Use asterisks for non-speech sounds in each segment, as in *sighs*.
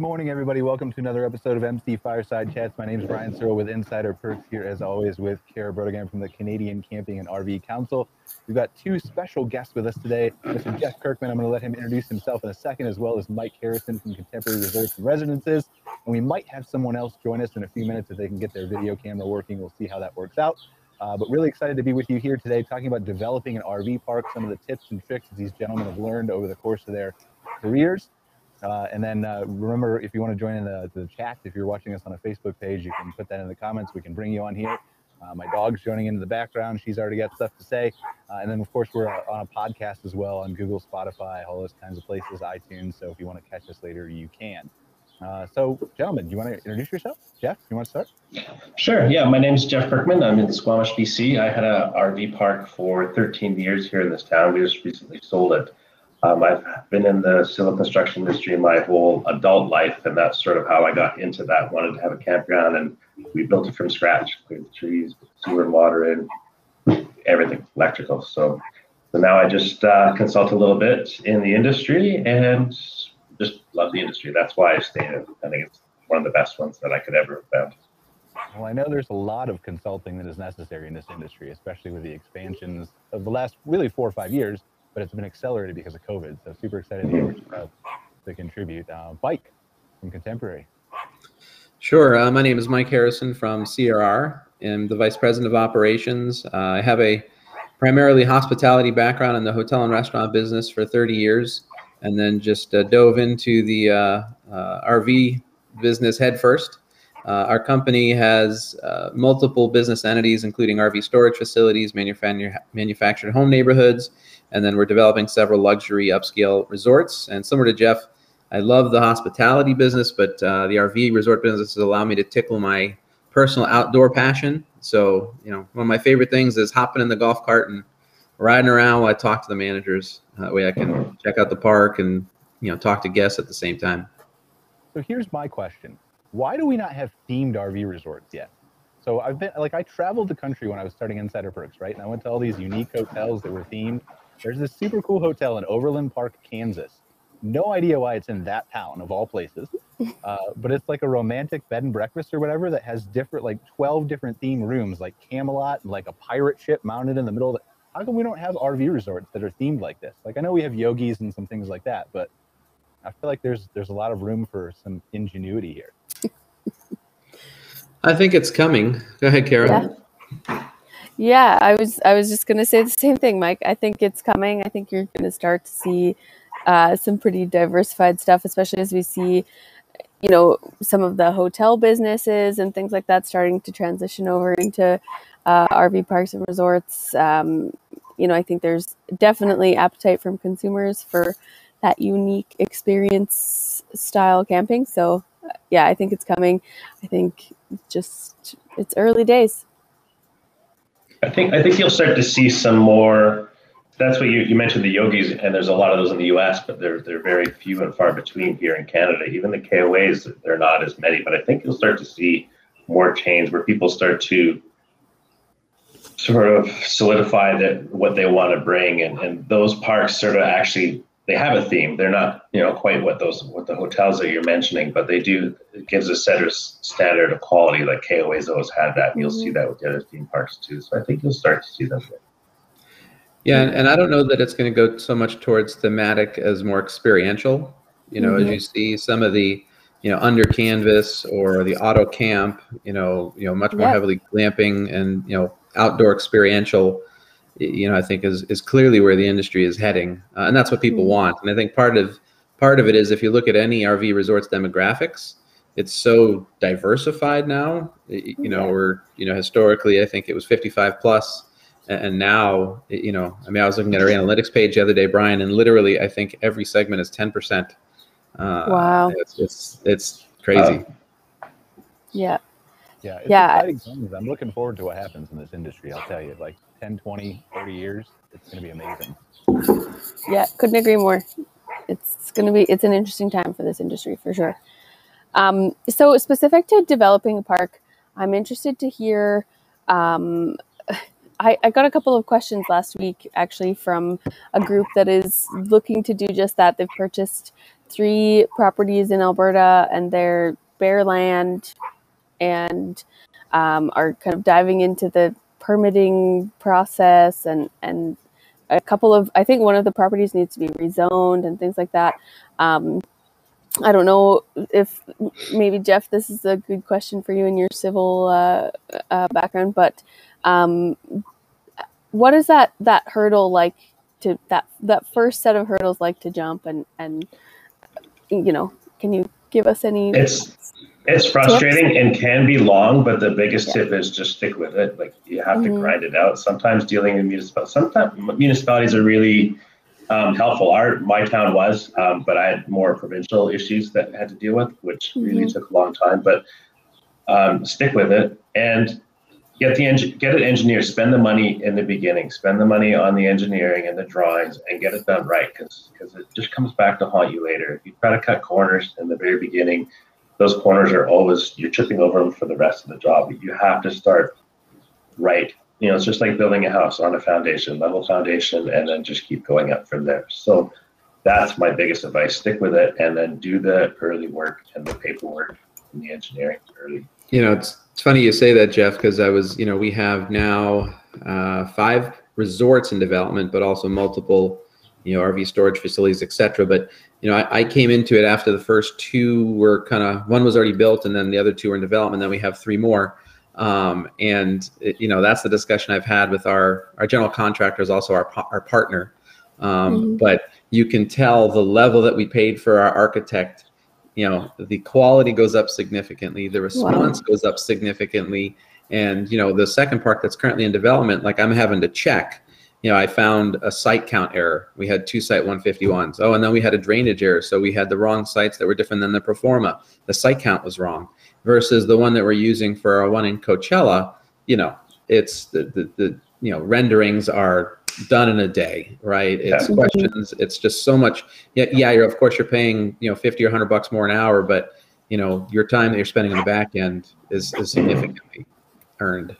Good morning, everybody. Welcome to another episode of MC Fireside Chats. My name is Brian Searle with Insider Perks here, as always, with Kara Brodigam from the Canadian Camping and RV Council. We've got two special guests with us today. Mr. Jeff Kirkman, I'm going to let him introduce himself in a second, as well as Mike Harrison from Contemporary Resorts and Residences. And we might have someone else join us in a few minutes if they can get their video camera working. We'll see how that works out. Uh, but really excited to be with you here today, talking about developing an RV park, some of the tips and tricks these gentlemen have learned over the course of their careers. Uh, and then uh, remember, if you want to join in the, the chat, if you're watching us on a Facebook page, you can put that in the comments. We can bring you on here. Uh, my dog's joining into the background. She's already got stuff to say. Uh, and then, of course, we're uh, on a podcast as well on Google, Spotify, all those kinds of places, iTunes. So if you want to catch us later, you can. Uh, so, gentlemen, do you want to introduce yourself? Jeff, you want to start? Sure. Yeah, my name is Jeff Kirkman. I'm in Squamish, BC. I had a RV park for 13 years here in this town. We just recently sold it. Um, I've been in the civil construction industry my whole adult life, and that's sort of how I got into that. Wanted to have a campground, and we built it from scratch. Cleared the trees, sewer and water in, everything electrical. So, so now I just uh, consult a little bit in the industry and just love the industry. That's why I stay in. I think it's one of the best ones that I could ever have found. Well, I know there's a lot of consulting that is necessary in this industry, especially with the expansions of the last really four or five years but it's been accelerated because of COVID. So super excited to, uh, to contribute. Uh, Mike from Contemporary. Sure. Uh, my name is Mike Harrison from CRR. I'm the Vice President of Operations. Uh, I have a primarily hospitality background in the hotel and restaurant business for 30 years, and then just uh, dove into the uh, RV business headfirst. Uh, our company has uh, multiple business entities, including RV storage facilities, manufactured, manufactured home neighborhoods, and then we're developing several luxury upscale resorts. And similar to Jeff, I love the hospitality business, but uh, the RV resort business has allowed me to tickle my personal outdoor passion. So, you know, one of my favorite things is hopping in the golf cart and riding around while I talk to the managers. That way I can check out the park and, you know, talk to guests at the same time. So here's my question. Why do we not have themed RV resorts yet? So I've been like I traveled the country when I was starting Insider Perks, right? And I went to all these unique hotels that were themed. There's this super cool hotel in Overland Park, Kansas. No idea why it's in that town of all places, *laughs* uh, but it's like a romantic bed and breakfast or whatever that has different, like 12 different theme rooms, like Camelot and like a pirate ship mounted in the middle of it. How come we don't have RV resorts that are themed like this? Like I know we have yogis and some things like that, but I feel like there's there's a lot of room for some ingenuity here. I think it's coming. Go ahead, Kara. Yeah. Yeah, I was I was just gonna say the same thing, Mike. I think it's coming. I think you're gonna start to see uh, some pretty diversified stuff, especially as we see, you know, some of the hotel businesses and things like that starting to transition over into uh, RV parks and resorts. Um, you know, I think there's definitely appetite from consumers for that unique experience style camping. So, yeah, I think it's coming. I think just it's early days. I think I think you'll start to see some more. That's what you, you mentioned the yogis, and there's a lot of those in the U.S., but they're they're very few and far between here in Canada. Even the KOAs, they're not as many. But I think you'll start to see more change where people start to sort of solidify that what they want to bring, and, and those parks sort of actually they have a theme. They're not, you know, quite what those what the hotels that you're mentioning, but they do. It gives a set of standard of quality. Like KOA's always had that, and you'll see mm-hmm. that with the other theme parks too. So I think you'll start to see them. Yeah, and I don't know that it's going to go so much towards thematic as more experiential. You know, mm-hmm. as you see some of the, you know, under canvas or the auto camp, you know, you know, much more yeah. heavily glamping and you know outdoor experiential you know, I think is is clearly where the industry is heading, uh, and that's what people mm-hmm. want. And I think part of part of it is if you look at any RV resorts demographics, it's so diversified now. You know, we're you know, historically, I think it was 55 plus, and now, you know, I mean, I was looking at our analytics page the other day, Brian, and literally, I think every segment is 10 percent. Uh, wow, it's it's, it's crazy. yeah. Yeah, yeah. I'm looking forward to what happens in this industry. I'll tell you, like 10, 20, 30 years, it's going to be amazing. Yeah, couldn't agree more. It's going to be, it's an interesting time for this industry for sure. Um, so, specific to developing a park, I'm interested to hear. Um, *sighs* I, I got a couple of questions last week actually from a group that is looking to do just that. They've purchased three properties in Alberta and they're bare land and um, are kind of diving into the permitting process and and a couple of I think one of the properties needs to be rezoned and things like that. Um, I don't know if maybe Jeff, this is a good question for you in your civil uh, uh, background, but um, what is that that hurdle like to that that first set of hurdles like to jump and and you know can you give us any it's it's frustrating and can be long but the biggest yeah. tip is just stick with it like you have mm-hmm. to grind it out sometimes dealing with municipalities sometimes municipalities are really um, helpful our my town was um, but i had more provincial issues that I had to deal with which mm-hmm. really took a long time but um, stick with it and get the eng- get an engineer spend the money in the beginning spend the money on the engineering and the drawings and get it done right because because it just comes back to haunt you later. If you try to cut corners in the very beginning those corners are always you're tripping over them for the rest of the job. You have to start right. You know it's just like building a house on a foundation level foundation and then just keep going up from there. So that's my biggest advice. Stick with it and then do the early work and the paperwork and the engineering early you know it's it's funny you say that, Jeff, because I was, you know, we have now uh, five resorts in development, but also multiple, you know, RV storage facilities, etc. But you know, I, I, came into it after the first two were kind of one was already built, and then the other two were in development. Then we have three more, um, and it, you know, that's the discussion I've had with our our general contractor is also our our partner. Um, mm-hmm. But you can tell the level that we paid for our architect you know the quality goes up significantly the response wow. goes up significantly and you know the second part that's currently in development like i'm having to check. You know i found a site count error. We had two site 151s oh and then we had a drainage error so we had the wrong sites that were different than the pro forma. The site count was wrong versus the one that we're using for our one in coachella. You know it's the the, the you know renderings are done in a day, right? It's yeah. questions. It's just so much. Yeah, yeah. You're of course you're paying you know fifty or hundred bucks more an hour, but you know your time that you're spending on the back end is, is significantly earned.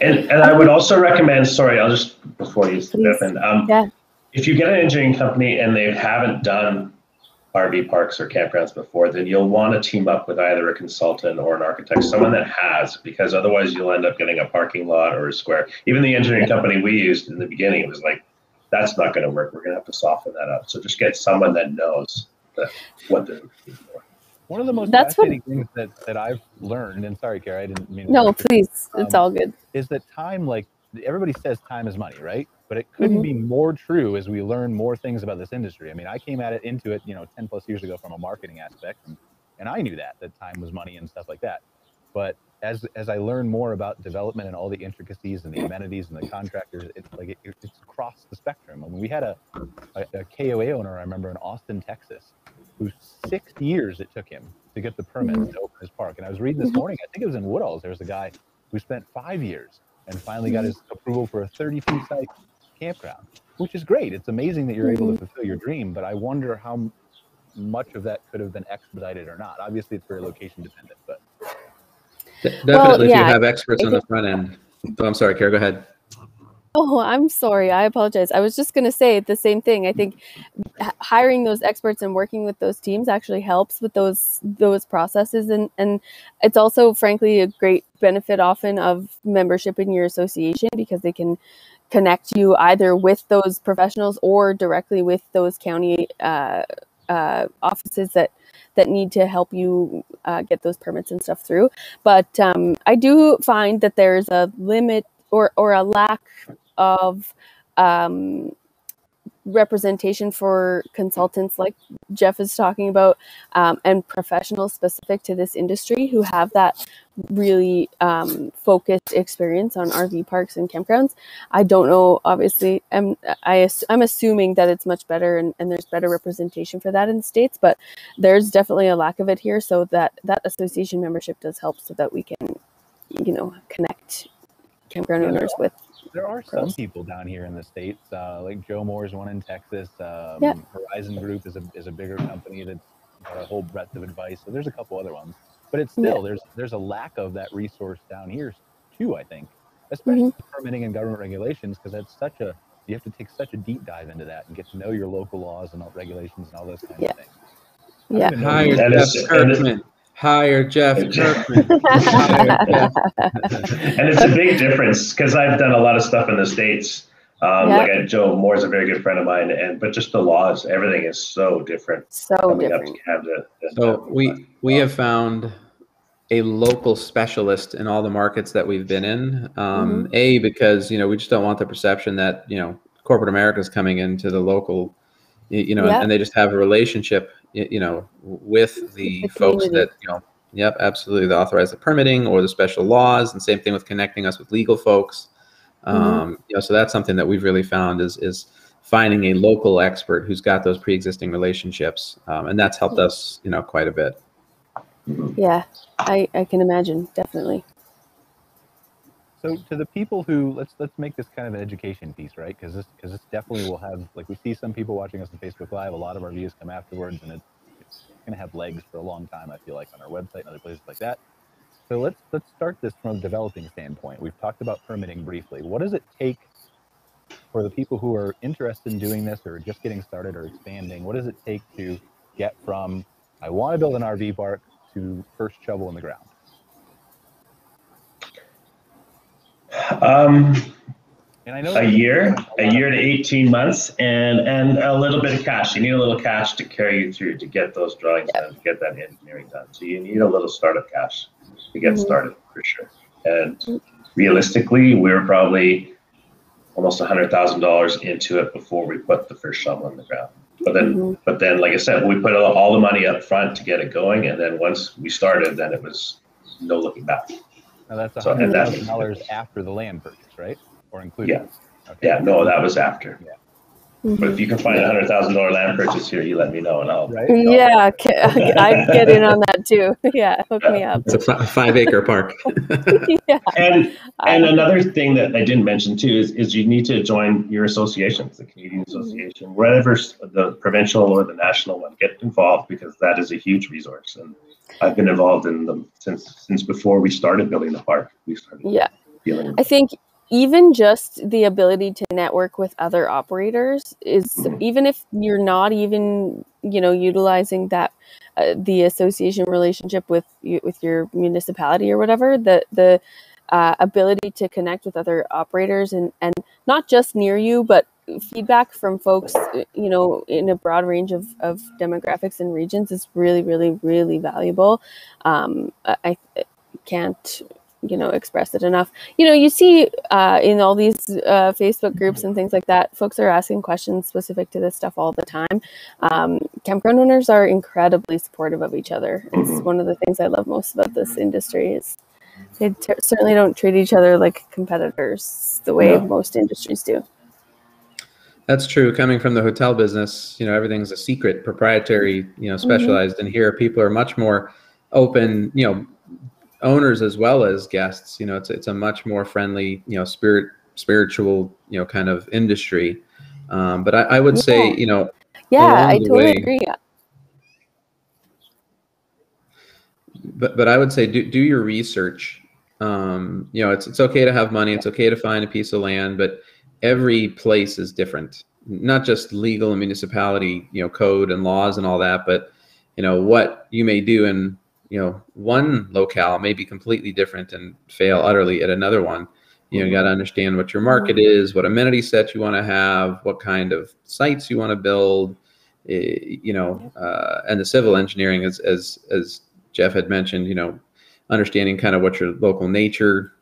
And and I would also recommend. Sorry, I'll just before you step in. Um, yeah. If you get an engineering company and they haven't done RV parks or campgrounds before, then you'll want to team up with either a consultant or an architect, someone that has, because otherwise you'll end up getting a parking lot or a square. Even the engineering company we used in the beginning, it was like, that's not going to work. We're going to have to soften that up. So just get someone that knows that, what they're looking for. One of the most That's fascinating what... things that, that I've learned, and sorry, Kara, I didn't mean. No, please, um, it's all good. Is that time like everybody says time is money, right? But it couldn't mm-hmm. be more true as we learn more things about this industry. I mean, I came at it into it, you know, 10 plus years ago from a marketing aspect, and, and I knew that that time was money and stuff like that. But as as I learn more about development and all the intricacies and the amenities and the contractors, it's like it, it's across the spectrum. I mean, we had a, a, a KOA owner I remember in Austin, Texas, who six years it took him to get the permits mm-hmm. to open his park. And I was reading this mm-hmm. morning, I think it was in Woodalls, there was a guy who spent five years and finally got mm-hmm. his approval for a 32 site campground, which is great. It's amazing that you're able to mm-hmm. fulfill your dream, but I wonder how much of that could have been expedited or not. Obviously, it's very location dependent, but definitely well, yeah, if you have experts on the front end. Oh, I'm sorry, Kara, go ahead. Oh, I'm sorry. I apologize. I was just going to say the same thing. I think hiring those experts and working with those teams actually helps with those those processes and and it's also frankly a great benefit often of membership in your association because they can connect you either with those professionals or directly with those county uh, uh, offices that that need to help you uh, get those permits and stuff through. But um, I do find that there's a limit or or a lack of um, representation for consultants like Jeff is talking about um, and professionals specific to this industry who have that really um, focused experience on RV parks and campgrounds. I don't know, obviously, I'm, I, I'm assuming that it's much better and, and there's better representation for that in the States, but there's definitely a lack of it here. So that, that association membership does help so that we can, you know, connect campground owners with there are some people down here in the states, uh, like Joe Moore's one in Texas. Um, yeah. Horizon Group is a is a bigger company that's got a whole breadth of advice. So there's a couple other ones, but it's still yeah. there's there's a lack of that resource down here too. I think especially permitting and government regulations, because that's such a you have to take such a deep dive into that and get to know your local laws and all regulations and all those kinds Yeah. of things. Yeah. even know Hire the- And Jeff it's- and it's- Kirkman. Hire Jeff And- *laughs* Kirkman. Hire Jeff. *laughs* and it's a big difference because I've done a lot of stuff in the states. Um, Yeah. Like uh, Joe Moore is a very good friend of mine, and but just the laws, everything is so different so different. to Canada. than- So we we have found a local specialist in all the markets that we've been in. Um, A because you know we just don't want the perception that you know corporate America is coming into the local, you know, Yeah. and they just have a relationship, y- you know, with the The folks that you know. Yep, absolutely. The authorized the permitting or the special laws, and same thing with connecting us with legal folks. Mm-hmm. Um, you know, so that's something that we've really found is is finding a local expert who's got those pre-existing relationships, um, and that's helped us, you know, quite a bit. Yeah, I, I can imagine definitely. So to the people who let's let's make this kind of an education piece, right? Because this because this definitely will have like we see some people watching us on Facebook Live. A lot of our views come afterwards, and it's, it's going to have legs for a long time. I feel like on our website and other places like that. So let's let's start this from a developing standpoint. We've talked about permitting briefly. What does it take for the people who are interested in doing this or just getting started or expanding? What does it take to get from I want to build an RV park to first shovel in the ground? Um, And I know a year, a year to 18 months, and and a little bit of cash. You need a little cash to carry you through to get those drawings done, to get that engineering done. So you need a little startup cash to get Mhm. started for sure. And realistically, we're probably almost $100,000 into it before we put the first shovel in the ground. But then, Mhm. but then, like I said, we put all all the money up front to get it going, and then once we started, then it was no looking back. Now that's a So, and hundred that- thousand dollars after the land purchase, right? Or including? Yeah. Okay. Yeah, no, that was after. Mhm. But if you can find a hundred thousand dollar land purchase here, you let me know, and I'll. Right. Yeah, ca- *laughs* I'd get in on that too. *laughs* Yeah, hook me up. It's a five acre park. *laughs* yeah, And and another thing that I didn't mention too is, is you need to join your associations, the Canadian Association, whatever the provincial or the national one. Get involved because that is a huge resource, and I've been involved in them since since before we started building the park. We started yeah. I think even just the ability to network with other operators is Mhm. even if you're not even you know utilizing that uh, the association relationship with with your municipality or whatever the the uh, ability to connect with other operators and and not just near you but feedback from folks you know in a broad range of, of demographics and regions is really really really valuable. Um, I, I can't you know express it enough. You know you see uh, in all these uh, facebook groups and things like that folks are asking questions specific to this stuff all the time. Um, campground owners are incredibly supportive of each other. It's Mhm. one of the things i love most about this industry is they t- certainly don't treat each other like competitors the way No. most industries do That's true. Coming from the hotel business, you know, everything's a secret, proprietary, you know, specialized. And here, people are much more open. You know, owners as well as guests. You know, it's it's a much more friendly, you know, spirit spiritual, you know, kind of industry. Um, but I, I would say, you know, yeah i totally way- agree but but I would say do do your research. Um, you know, it's it's okay to have money. It's okay to find a piece of land, but every place is different. Not just legal and municipality, you know, code and laws and all that, but you know what you may do in you know one locale may be completely different and fail utterly at another one. You know, you got to understand what your market is, what amenity set you want to have, what kind of sites you want to build. eh, You know, uh, and the civil engineering, as as as Jeff had mentioned, you know, understanding kind of what your local nature,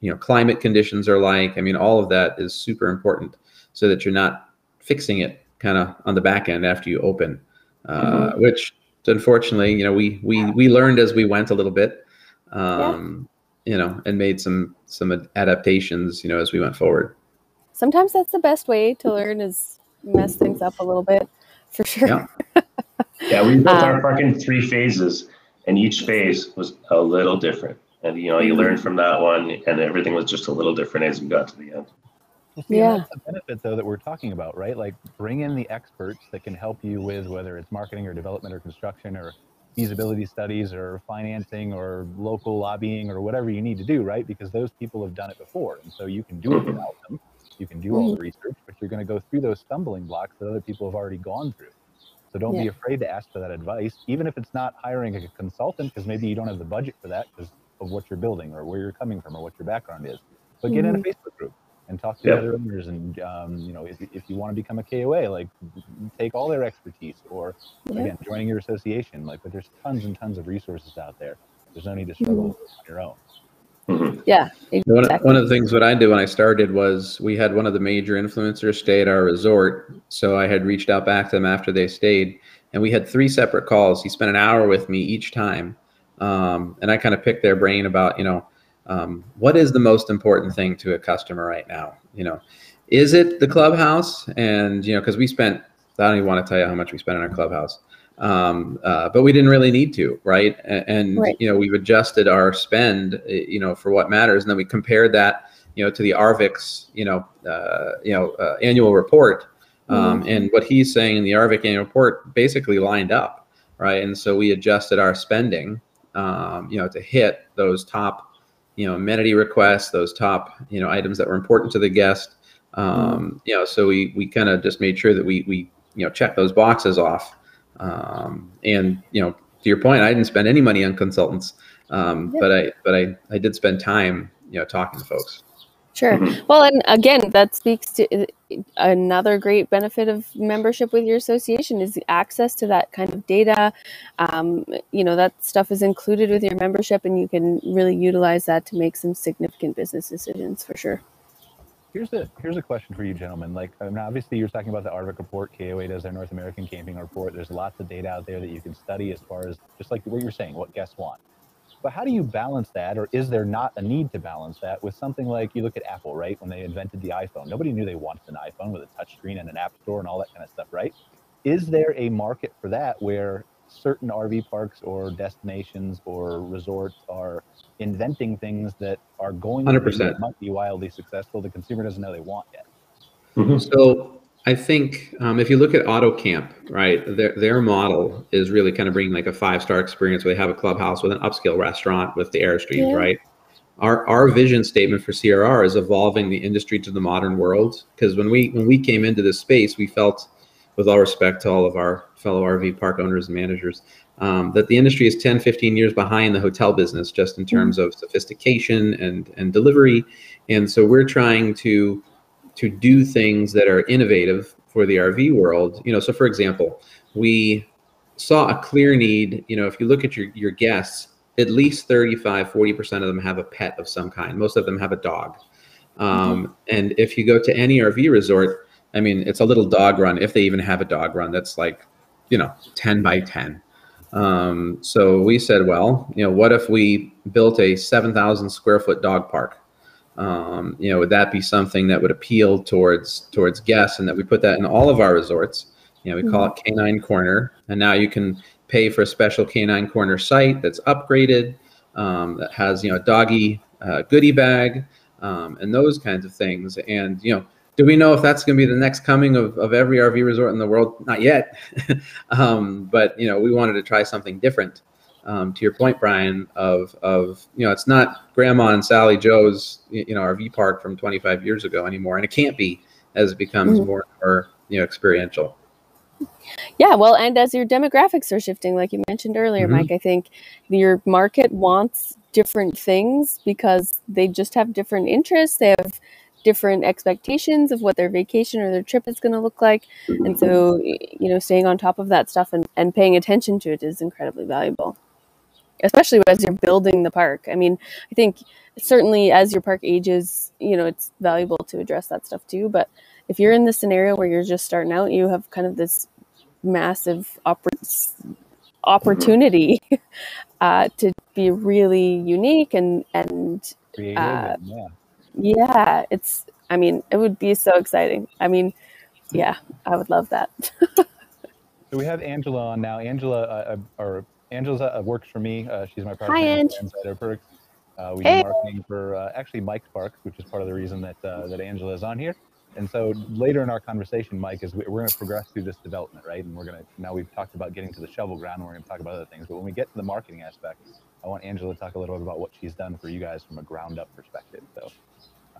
you know, climate conditions are like. I mean, all of that is super important so that you're not fixing it kind of on the back end after you open, uh, which unfortunately, you know, we we we learned as we went a little bit, um, you know, and made some some adaptations, you know, as we went forward. sometimes that's the best way to learn is mess things up a little bit for sure Yeah. *laughs* Yeah, we built our Um, park in three phases, and each phase was a little different. And you know, you Mm-hmm. learn from that one, and everything was just a little different as you got to the end. Well, see, Yeah. That's the benefit, though, that we're talking about, right? Like, bring in the experts that can help you with whether it's marketing or development or construction or feasibility studies or financing or local lobbying or whatever you need to do, right? Because those people have done it before. And so you can do it without them. You can do all the research, but you're going to go through those stumbling blocks that other people have already gone through. So don't be afraid to ask for that advice, even if it's not hiring a consultant, because maybe you don't have the budget for that because of what you're building or where you're coming from or what your background is. But get in a Facebook group and talk to Yeah. other owners. And um, you know, if, if you want to become a KOA, like take all their expertise, or Yeah. again, joining your association. Like, but there's tons and tons of resources out there. There's no need to struggle on your own. Mhm. Yeah, One, of- one of the things that I did when I started was we had one of the major influencers stay at our resort. So I had reached out back to them after they stayed, and we had three separate calls. He spent an hour with me each time, um, and I kind of picked their brain about you know um, what is the most important thing to a customer right now. You know, is it the clubhouse? And you know, because we spent I don't even want to tell you how much we spent on our clubhouse. Um, uh, but we didn't really need to, right? And, Right. you know, we've adjusted our spend, uh, you know, for what matters, and then we compared that, you know, to the Arvix, you know, uh, you know, uh, annual report, um, and what he's saying in the Arvix annual report basically lined up, right? And so we adjusted our spending, um, you know, to hit those top, you know, amenity requests, those top, you know, items that were important to the guest. Um, you know, so we we kind of just made sure that we we you know check those boxes off. Um, and you know, to your point, I didn't spend any money on consultants, um, Yeah. but I but I I did spend time, you know, talking to folks. Sure. Well, and again, that speaks to another great benefit of membership with your association is the access to that kind of data. Um, you know, that stuff is included with your membership, and you can really utilize that to make some significant business decisions for sure. Here's a here's a question for you, gentlemen. Like, uh, I mean, obviously, you're talking about the Arvik report. KOA does their North American Camping report. There's lots of data out there that you can study as far as just like what you're saying, what guests want. But how do you balance that, or is there not a need to balance that with something like you look at Apple, right? When they invented the iPhone, nobody knew they wanted an iPhone with a touchscreen and an app store and all that kind of stuff, right? Is there a market for that where certain RV parks or destinations or resorts are inventing things that are going 100%. that might be wildly successful. The consumer doesn't know they want yet. Mhm. So I think um, if you look at AutoCamp, right, their their model is really kind of bringing like a five star experience where they have a clubhouse with an upscale restaurant with the airstream, Yeah. right? Our our vision statement for CRR is evolving the industry to the modern world because when we when we came into this space, we felt, with all respect to all of our fellow RV park owners and managers, um, that the industry is 10, 15 years behind the hotel business just in terms of sophistication and and delivery, and so we're trying to to do things that are innovative for the RV world. You know, so for example, we saw a clear need, you know, if you look at your your guests, at least 35, 40% of them have a pet of some kind. Most of them have a dog. Um, and if you go to any RV resort, I mean, it's a little dog run, if they even have a dog run that's like, you know, 10 by 10. Um, so we said, well, you know, what if we built a 7,000 square foot dog park? um, you know, would that be something that would appeal towards towards guests, and that we put that in all of our resorts? You know, we call it Canine Corner, and now you can pay for a special Canine Corner site that's upgraded, um, that has you know a doggy uh, goodie bag, um, and those kinds of things. And you know, do we know if that's going to be the next coming of, of every RV resort in the world? Not yet, *laughs* um, but you know, we wanted to try something different um, to your point, Brian, of of you know, it's not Grandma and Sally Joe's you know RV park from 25 years ago anymore, and it can't be as it becomes Mhm. more and more you know experiential. Yeah, well, and as your demographics are shifting, like you mentioned earlier, Mhm. Mike, I think your market wants different things because they just have different interests. They have different expectations of what their vacation or their trip is going to look like. And so, you know, staying on top of that stuff and, and paying attention to it is incredibly valuable, especially as you're building the park. I mean, I think certainly as your park ages, you know, it's valuable to address that stuff too. But if you're in the scenario where you're just starting out, you have kind of this massive oppor- opportunity *laughs* uh, to be really unique and and Uh, yeah. Yeah, it's. I mean, it would be so exciting. I mean, yeah, I would love that. *laughs* So we have Angela on now. Angela, uh, uh, or Angela uh, works for me. Uh, she's my product Hi, manager Ange. for Perks. Uh, we Hey. do marketing for uh, actually Mike Parks, which is part of the reason that uh, that Angela is on here. And so later in our conversation, Mike, is we- we're going to progress through this development, right? And we're going to now we've talked about getting to the shovel ground. And we're going to talk about other things. But when we get to the marketing aspect, I want Angela to talk a little bit about what she's done for you guys from a ground up perspective. So,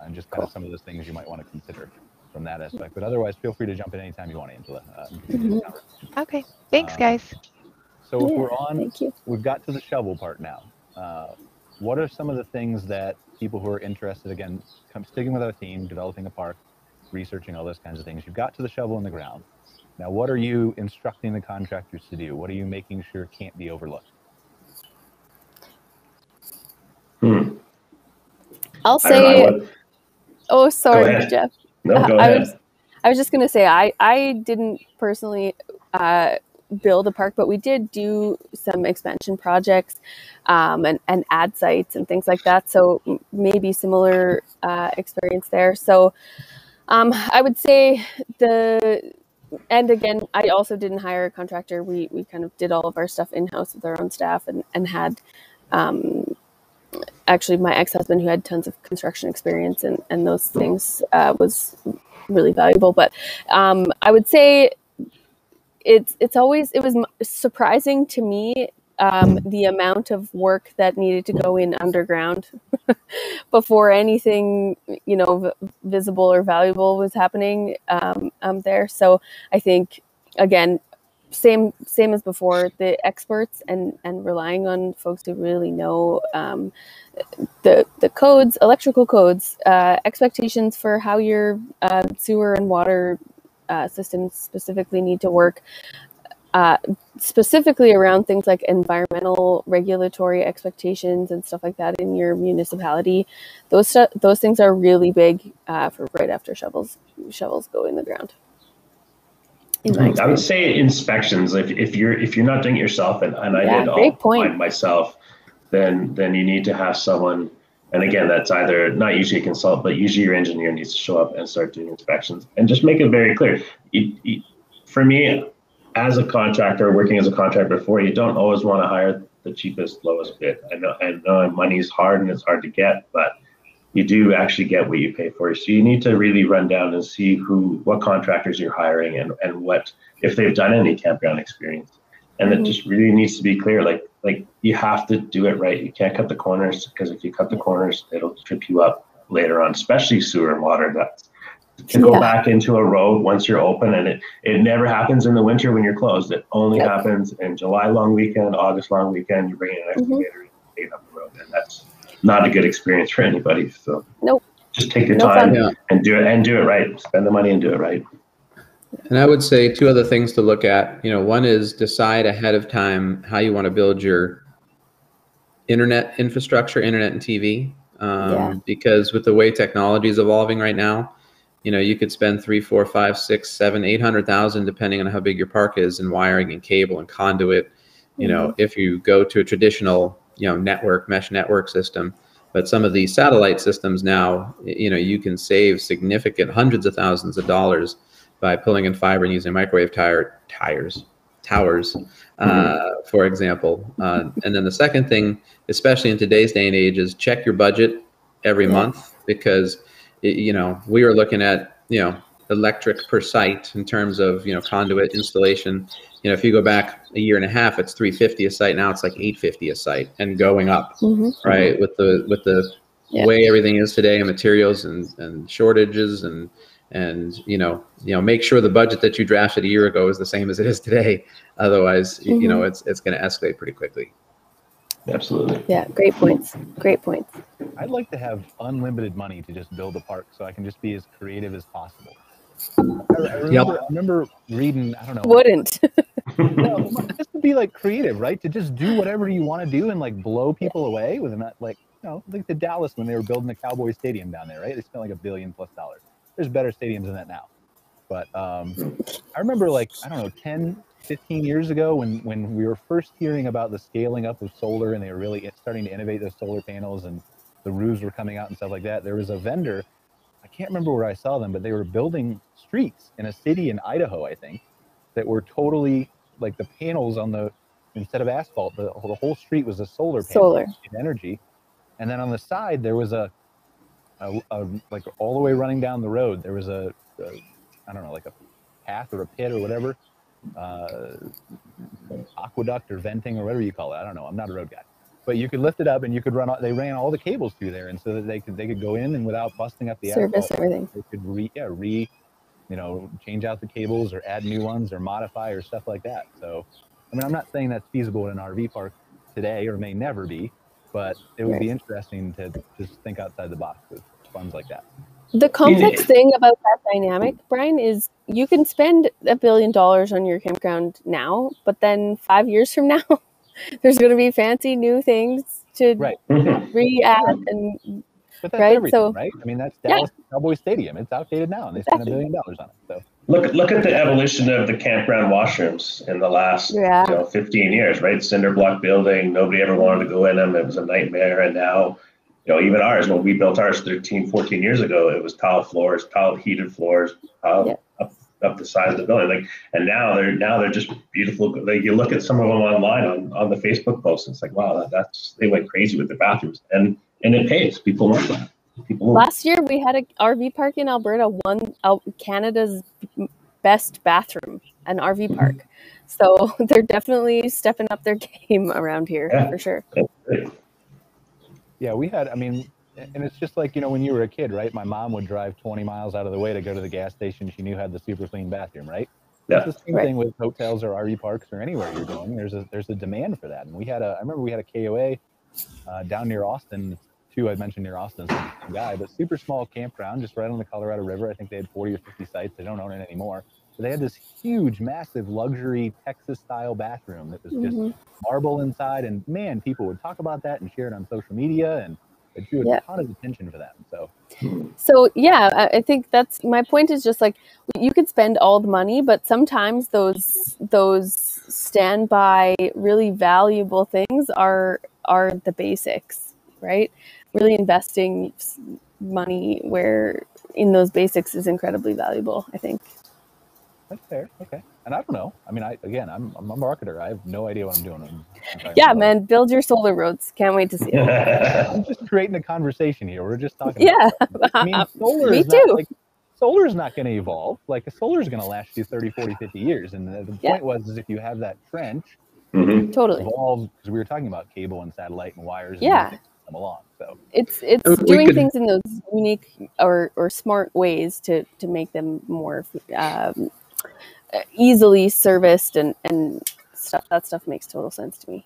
and just kind of some of those things you might want to consider from that aspect. But otherwise, feel free to jump in anytime you want, Angela. Uh, and continue the Mhm. Okay. Thanks, Um, guys. So if we're on Thank you. we've got to the shovel part now. Uh, what are some of the things that people who are interested, again, come sticking with our theme, developing a park, researching all those kinds of things? You've got to the shovel in the ground. Now, what are you instructing the contractors to do? What are you making sure can't be overlooked? Hmm. I'll I don't know, say. Oh, sorry. Jeff. no, go I ahead. was, I was just gonna say I I didn't personally uh, build a park, but we did do some expansion projects um, and and ad sites and things like that. So maybe similar uh, experience there. So um, I would say the and again I also didn't hire a contractor. We we kind of did all of our stuff in house with our own staff and and had. Um, actually my ex-husband who had tons of construction experience and, and those things uh, was really valuable. But um, i would say it's it's always it was surprising to me um, the amount of work that needed to go in underground *laughs* before anything you know v- visible or valuable was happening um, um, there. So i think again same same as before the experts and and relying on folks who really know um, the the codes electrical codes uh, expectations for how your uh, sewer and water uh, systems specifically need to work uh, specifically around things like environmental regulatory expectations and stuff like that in your municipality. Those those things are really big uh, for right after shovels shovels go in the ground I would say inspections. If, if you're if you're not doing it yourself, and, and I Yeah, did all point. myself, then then you need to have someone. And again, that's either not usually a consult, but usually your engineer needs to show up and start doing inspections and just make it very clear. For me, as a contractor, working as a contractor before, you don't always want to hire the cheapest, lowest bid. I know I know money's hard and it's hard to get, but you do actually get what you pay for. So you need to really run down and see who, what contractors you're hiring, and and what if they've done any campground experience. And Mhm. it just really needs to be clear. Like like you have to do it right. You can't cut the corners because if you cut the corners, it'll trip you up later on, especially sewer and water. That's to go Yeah. back into a road once you're open, and it it never happens in the winter when you're closed. It only Yep. happens in July long weekend, August long weekend. You bring in an Mhm. excavator and take it up the road, and that's not a good experience for anybody. So Nope. just take your No time fun. And do it and do it right. Spend the money and do it right. And I would say two other things to look at. You know, one is decide ahead of time how you want to build your internet infrastructure, internet and TV. Um, Yeah. Because with the way technology is evolving right now, you know, you could spend three, four, five, six, seven, eight hundred thousand, depending on how big your park is, in wiring and cable and conduit. You know, if you go to a traditional, you know, network mesh network system, but some of these satellite systems now, you know, you can save significant hundreds of thousands of dollars by pulling in fiber and using microwave tire tires towers, uh, for example. Uh, and then the second thing, especially in today's day and age, is check your budget every Yeah. month because y- you know we were looking at you know electric per site in terms of you know conduit installation. You know, if you go back a year and a half, it's 350 a site. Now it's like 850 a site and going up Mhm. right with the with the Yeah. way everything is today and materials and and shortages and and you know you know make sure the budget that you drafted a year ago is the same as it is today otherwise y- you know it's it's going to escalate pretty quickly Absolutely. Yeah, great points. Great points. I'd like to have unlimited money to just build a park so I can just be as creative as possible. I, I remember, I remember reading, I don't know, Wouldn't. *laughs* no, just to be like creative, right? To just do whatever you want to do and like blow people away with not like you know, like the Dallas when they were building the Cowboy Stadium down there, right? They spent like a billion plus dollars. There's better stadiums than that now. But um, I remember like, I don't know, 10, 15 years ago when when we were first hearing about the scaling up of solar and they were really starting to innovate those solar panels and the roofs were coming out and stuff like that. There was a vendor, I can't remember where I saw them, but they were building streets in a city in Idaho, I think, that were totally like the panels on the instead of asphalt, the, the whole street was a solar panel Solar. in energy. And then on the side there was a a, a, like all the way running down the road, there was a, a I don't know, like a path or a pit or whatever, uh, aqueduct or venting or whatever you call it. I don't know. I'm not a road guy, but you could lift it up and you could run. They ran all the cables through there, and so that they could they could go in and without busting up the Service asphalt, everything. they could re yeah re, you know, change out the cables or add new ones or modify or stuff like that. So, I mean, I'm not saying that's feasible in an RV park today or may never be, but it would be interesting to just think outside the box with funds like that. The complex thing about that dynamic, Brian, is you can spend a billion dollars on your campground now, but then five years from now, *laughs* there's going to be fancy new things to Right. Mhm. re-add and But that's Right, everything, so- right? I mean, that's Yeah. Dallas Cowboy Stadium. It's outdated now, and they spent a Exactly. billion dollars on it. So Look, look at the evolution of the campground washrooms in the last Yeah. you know, 15 years, right? Cinder block building. Nobody ever wanted to go in them. It was a nightmare. And now, you know, even ours, when we built ours 13, 14 years ago, it was tile floors, tile heated floors, tile Yeah. Up, up the side of the building. Like, and now they're now they're just beautiful. Like you look at some of them online on, on the Facebook posts, it's like, wow, that, that's they went crazy with their bathrooms, and and it pays. People want that. People last year we had a RV park in Alberta won out uh, Canada's best bathroom, an RV mm-hmm. park. So *laughs* they're definitely stepping up their *laughs* game around here Yeah. for sure. yeah, we had. I mean, and it's just like you know when you were a kid, right? My mom would drive 20 miles out of the way to go to the gas station she knew had the super clean bathroom, right? Yeah. It's the same Right. thing with hotels or RV parks or anywhere you're going. There's a there's a demand for that, and we had a. I remember we had a KOA uh, down near Austin. Two I mentioned near Austin, so same guy, but super small campground just right on the Colorado River. I think they had 40 or 50 sites. They don't own it anymore. But they had this huge, massive, luxury Texas-style bathroom that was just Mhm. marble inside, and man, people would talk about that and share it on social media, and it drew a Yeah. ton of attention for that. So So yeah, I, I think that's my point. Is just like you could spend all the money, but sometimes those those standby, really valuable things are are the basics, right? Really investing money where in those basics is incredibly valuable. I think. That's fair. Okay. And I don't know. I mean, I again, I'm, I'm a marketer. I have no idea what I'm doing. I'm, I'm Yeah, about- man, build your solar roads. Can't wait to see it. *laughs* I'm just creating a conversation here. We're just talking. about Yeah, I mean, *laughs* solar Me is not, too. like solar is not going to evolve. Like a solar is going to last you 30, 40, 50 years. And the, the Yeah. point was, is if you have that trench Mhm. totally. evolve, because we were talking about cable and satellite and wires. Yeah. things that come along. So It's it's We doing could- things in those unique or or smart ways to to make them more um, easily serviced and and stuff. That stuff makes total sense to me.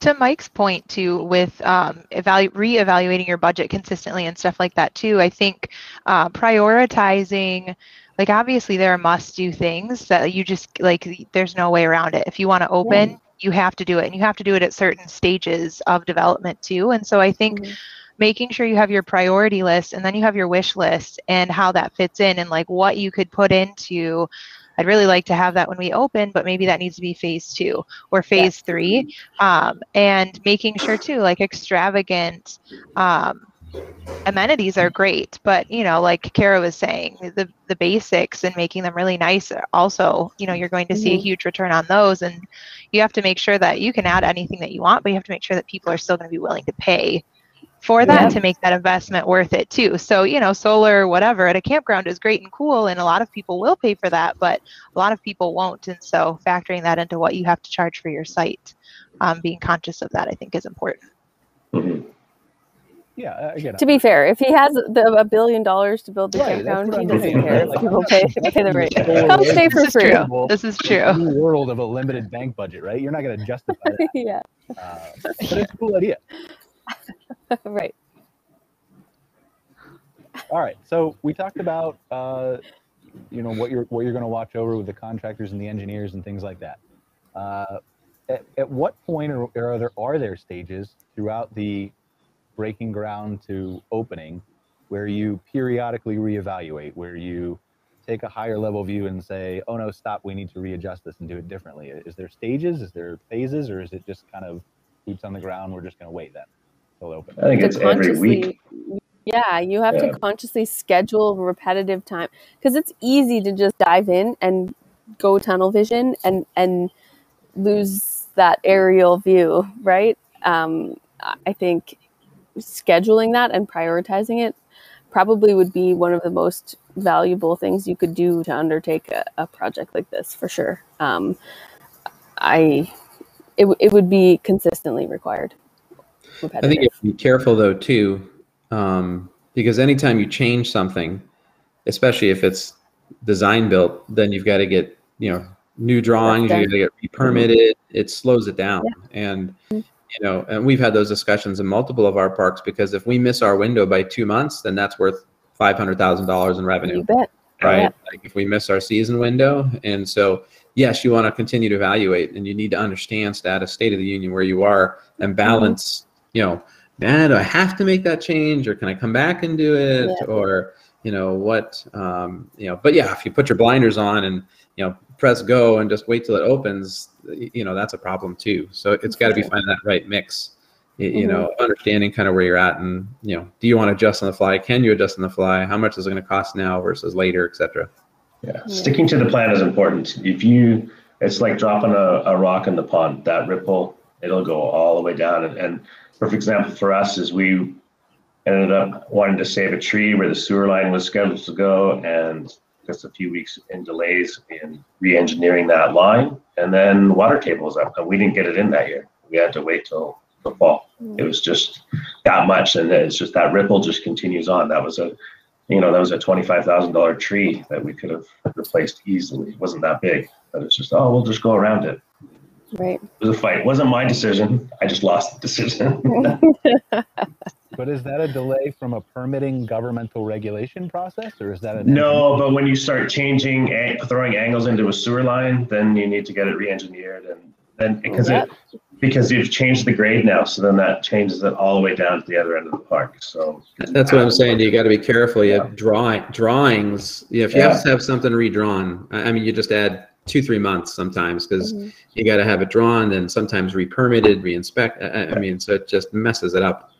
to Mike's point too, with um, evalu- reevaluating your budget consistently and stuff like that too, I think uh, prioritizing, like obviously there are must-do things that you just like. There's no way around it. If you want to open, you have to do it, and you have to do it at certain stages of development too. And so I think Mhm. Making sure you have your priority list and then you have your wish list and how that fits in and like what you could put into I'd really like to have that when we open, but maybe that needs to be phase two or phase three. Um, and making sure too, like extravagant um, amenities are great, but you know, like Kara was saying, the the basics and making them really nice. Also, you know, you're going to see a Mhm. huge return on those, and you have to make sure that you can add anything that you want, but you have to make sure that people are still going to be willing to pay for that Yeah. to make that investment worth it too. So, you know, solar, whatever, at a campground is great and cool, and a lot of people will pay for that, but a lot of people won't. And so, factoring that into what you have to charge for your site, um, being conscious of that, I think, is important. Mhm. yeah, uh, again, To be fair, if he has the, a billion dollars to build the Right, campground, he doesn't saying, care right? if people *laughs* pay pay the rate. Come stay for This is free. true. This is in true. a new world of a limited bank budget, right? You're not going to justify that. *laughs* yeah, Uh, but it's a cool idea. *laughs* *laughs* right. All right. So we talked about uh, you know what you're what you're going to watch over with the contractors and the engineers and things like that. Uh, at, at what point are, are there are there stages throughout the breaking ground to opening where you periodically reevaluate, where you take a higher level view and say, "Oh no, stop! We need to readjust this and do it differently." Is there stages? Is there phases, or is it just kind of boots on the ground? We're just going to wait then till open. I think to it's every week. Yeah, you have Yeah. to consciously schedule repetitive time because it's easy to just dive in and go tunnel vision and and lose that aerial view, right? Um, I think scheduling that and prioritizing it probably would be one of the most valuable things you could do to undertake a, a project like this for sure. Um, I it, it would be consistently required. I think you have to be careful though too, um, because anytime you change something, especially if it's design built, then you've got to get you know new drawings, you got to get mm-hmm. re-permitted. It slows it down, and mm-hmm. you know, and we've had those discussions in multiple of our parks because if we miss our window by two months, then that's worth five hundred thousand dollars in revenue you bet. right? Yeah. Like if we miss our season window. And so, yes, you want to continue to evaluate and you need to understand status, state of the union, where you are and mm-hmm. balance, you know, man, do I have to make that change or can I come back and do it? Yeah. Or, you know, what, um, you know, but yeah, if you put your blinders on and, you know, press go and just wait till it opens, you know, that's a problem too. So it's got to be finding that right mix. y- You know, understanding kind of where you're at, and you know, do you want to adjust on the fly? Can you adjust on the fly? How much is it going to cost now versus later, et cetera? Yeah, Yeah. sticking to the plan is important. If you, it's like dropping a, a rock in the pond. That ripple, it'll go all the way down. And, and perfect example for us is we ended up wanting to save a tree where the sewer line was scheduled to go, and just a few weeks in delays in re-engineering that line, and then the water table was up, and we didn't get it in that year. We had to wait till the fall. Mm. It was just that much, and it's just that ripple just continues on. That was a you know, that was a twenty-five thousand dollar tree that we could have replaced easily. It wasn't that big, but it's just, oh, we'll just go around it. Right. It was a fight. It wasn't my decision. I just lost the decision. *laughs* But is that a delay from a permitting governmental regulation process, or is that a no, but when you start changing, ang- throwing angles into a sewer line, then you need to get it re-engineered, and then because Yep. it because you've changed the grade now, so then that changes it all the way down to the other end of the park. So That's what I'm saying. You got to be careful. You Yeah. have drawing drawings. You know, if you have to have something redrawn, I I mean, you just add two, three months sometimes because Mhm. you got to have it drawn, then sometimes re-permitted, re-inspect. I, I- I mean, so it just messes it up.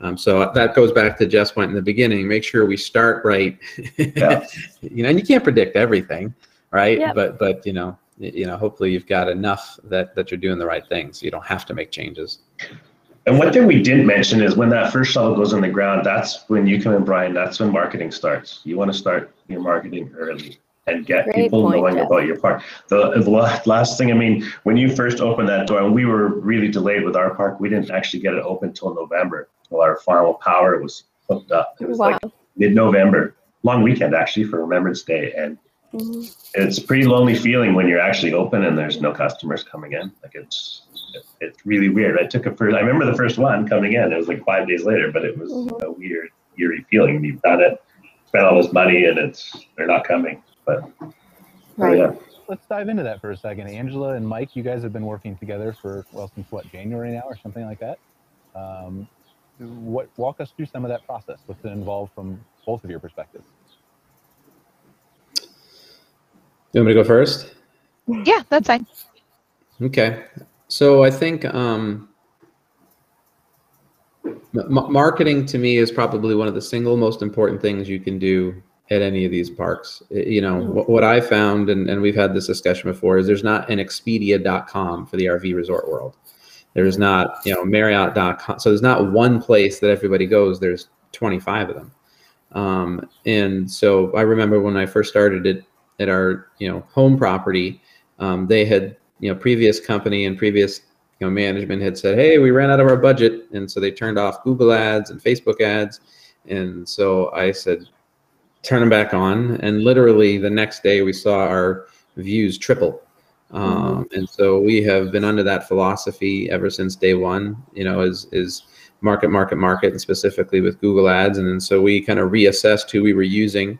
Um, so that goes back to Jeff's point in the beginning. Make sure we start right. Yeah. *laughs* you know, and you can't predict everything, right? Yep. But but you know, you know, hopefully you've got enough that that you're doing the right thing, so you don't have to make changes. And one thing we didn't mention is when that first shovel goes in the ground, that's when you come in, Brian, that's when marketing starts. You want to start your marketing early and get Great people point, knowing about your park. The, the last thing, I mean, when you first opened that door, and we were really delayed with our park, we didn't actually get it open till November, till our final power was hooked up. It was Wow. like mid-November, long weekend actually for Remembrance Day. And Mhm. it's a pretty lonely feeling when you're actually open and there's no customers coming in. Like it's it's really weird. I took a first. I remember the first one coming in. It was like five days later, but it was Mhm. a weird, eerie feeling. You've done it, spent all this money, and it's they're not coming. But Right. yeah, Let's dive into that for a second. Angela and Mike, you guys have been working together for well since what January now or something like that. Um, what walk us through some of that process? What's it involved from both of your perspectives? You want me to go first? Yeah, that's fine. Okay. So I think um, m- marketing to me is probably one of the single most important things you can do at any of these parks. You know, what, what I found, and, and we've had this discussion before, is there's not an Expedia.com for the RV resort world. There's not, you know, Marriott.com. So there's not one place that everybody goes. There's 25 of them. Um, and so I remember when I first started it at our, you know, home property, um, they had you know previous company and previous you know management had said hey we ran out of our budget and so they turned off google ads and facebook ads and so i said turn them back on and literally the next day we saw our views triple. Um, and so we have been under that philosophy ever since day one you know is is market market market and specifically with google ads. And then so we kind of reassessed who we were using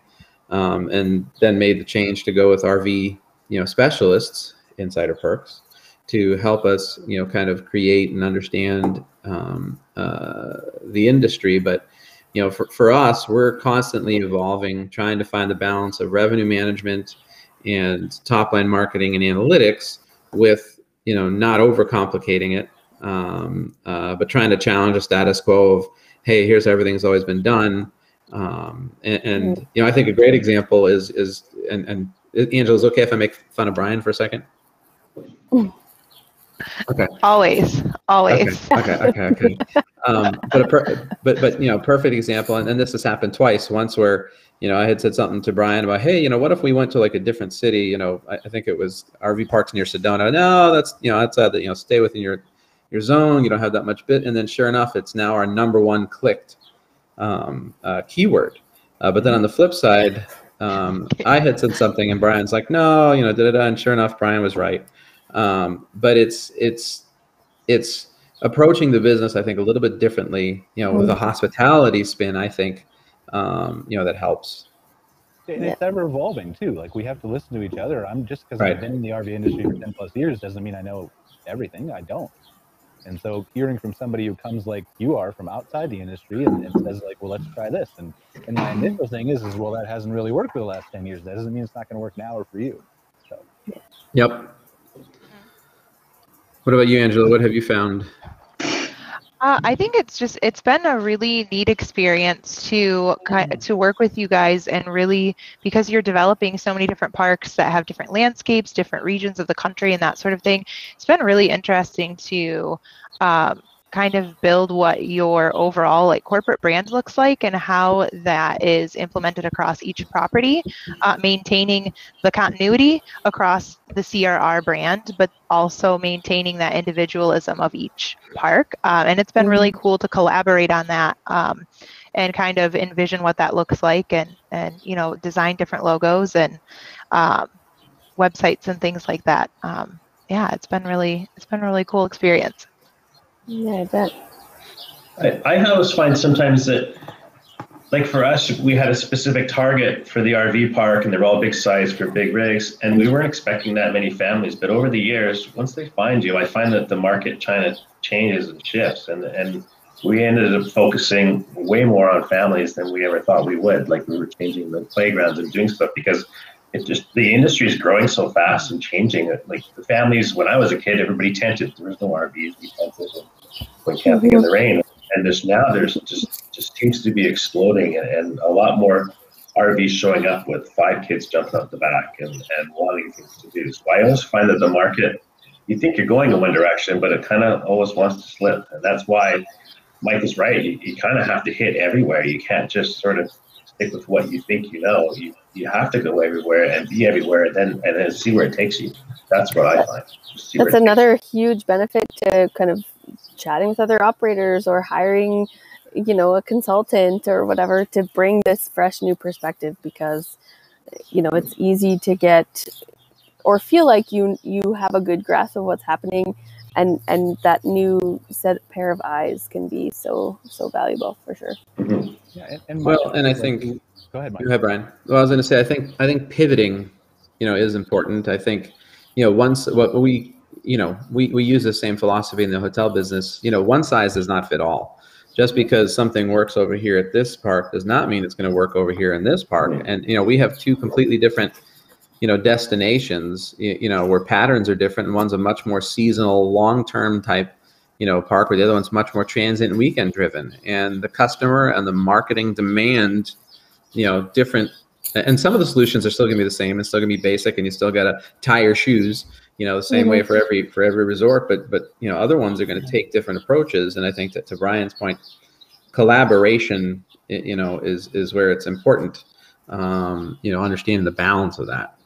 um, and then made the change to go with rv you know specialists insider perks to help us you know kind of create and understand um, uh, the industry. But you know for, for us we're constantly evolving trying to find the balance of revenue management and top line marketing and analytics with you know not overcomplicating it um, uh, but trying to challenge the status quo of hey here's how everything's always been done. Um, and, and you know i think a great example is is and, and Angela, is okay if I make fun of Brian for a second? Okay. Always, always. Okay, okay, okay, okay. Um, but, a per, but, but, you know, perfect example, and, and this has happened twice. Once where, you know, I had said something to Brian about, hey, you know, what if we went to like a different city? You know, I, I think it was RV parks near Sedona. No, that's, you know, that's, uh, you know, stay within your, your zone. You don't have that much bit. And then sure enough, it's now our number one clicked um, uh, keyword. Uh, but then on the flip side, um, I had said something and Brian's like, no, you know, da da da. And sure enough, Brian was right. Um, but it's it's it's approaching the business, I think, a little bit differently. You know, with a hospitality spin, I think, um, you know, that helps. And it's ever evolving too. Like we have to listen to each other. I'm just because Right. I've been in the RV industry for 10 plus years doesn't mean I know everything. I don't. And so hearing from somebody who comes like you are from outside the industry and, and says like, well, let's try this. And and my initial thing is, is well, that hasn't really worked for the last 10 years. That doesn't mean it's not going to work now or for you. So Yep. What about you, Angela? What have you found? Uh, I think it's just it's been a really neat experience to to work with you guys and really because you're developing so many different parks that have different landscapes, different regions of the country, and that sort of thing. It's been really interesting to um, kind of build what your overall like corporate brand looks like and how that is implemented across each property, uh, maintaining the continuity across the CRR brand, but also maintaining that individualism of each park. Um, and it's been really cool to collaborate on that um, and kind of envision what that looks like and, and you know, design different logos and um, websites and things like that. Um, yeah, it's been really, it's been a really cool experience. Yeah, I bet. I, I always find sometimes that, like for us, we had a specific target for the RV park, and they're all big size for big rigs, and we weren't expecting that many families. But over the years, once they find you, I find that the market China changes and shifts, and and we ended up focusing way more on families than we ever thought we would. Like we were changing the playgrounds and doing stuff because it just the industry is growing so fast and changing. That like the families, when I was a kid, everybody tented. There was no RVs. We tented and went mm-hmm. camping in the rain. And there's now there's just just seems to be exploding and, and a lot more RVs showing up with five kids jumping out the back and, and wanting things to do. So I always find that the market, you think you're going in one direction, but it kind of always wants to slip. And that's why Mike is right. You, you kind of have to hit everywhere. You can't just sort of stick with what you think you know. You you have to go everywhere and be everywhere and then and then see where it takes you. That's what I find. Just see where That's another huge benefit to kind of chatting with other operators or hiring, you know, a consultant or whatever to bring this fresh new perspective because, you know, it's easy to get or feel like you you have a good grasp of what's happening and and that new set pair of eyes can be so so valuable for sure. you. Mhm. yeah. And, and Well, Mike, and I think- go ahead, Mike. Go ahead, Brian. Well, I was going to say, I think, I think pivoting, you know, is important. I think, you know, once what we, you know, we, we use the same philosophy in the hotel business. You know, one size does not fit all. Just because something works over here at this park does not mean it's going to work over here in this park. And you know, we have two completely different, you know, destinations. You, know, where patterns are different. And one's a much more seasonal, long-term type, you know, park, where the other one's much more transient and weekend driven. And the customer and the marketing demand you know different and some of the solutions are still going to be the same and still going to be basic and you still got to tie your shoes you know the same way for every for every resort but but you know other ones are going to take different approaches and i think that to brian's point collaboration you know is is where it's important um you know understanding the balance of that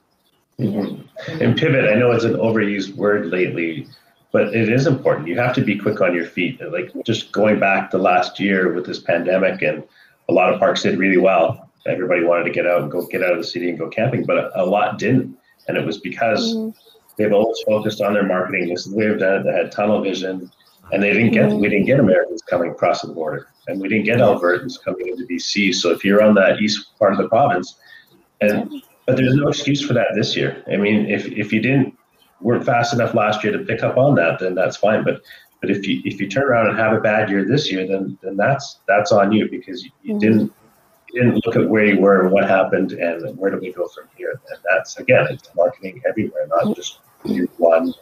Mhm. And pivot, I know it's an overused word lately, but it is important. You have to be quick on your feet. Like just going back to last year with this pandemic, and a lot of parks did really well. Everybody wanted to get out and go get out of the city and go camping, but a, lot didn't. And it was because Mhm. they've always focused on their marketing. This is the way we've done it. They had tunnel vision, and they didn't get Mhm. we didn't get Americans coming across the border, and we didn't get Albertans coming into BC. So if you're on that east part of the province, and but there's no excuse for that this year. I mean, if if you didn't weren't fast enough last year to pick up on that, then that's fine. But but if you if you turn around and have a bad year this year, then then that's that's on you because you, you Mhm. didn't you didn't look at where you were and what happened and where do we go from here. And that's again, it's marketing everywhere, not just one.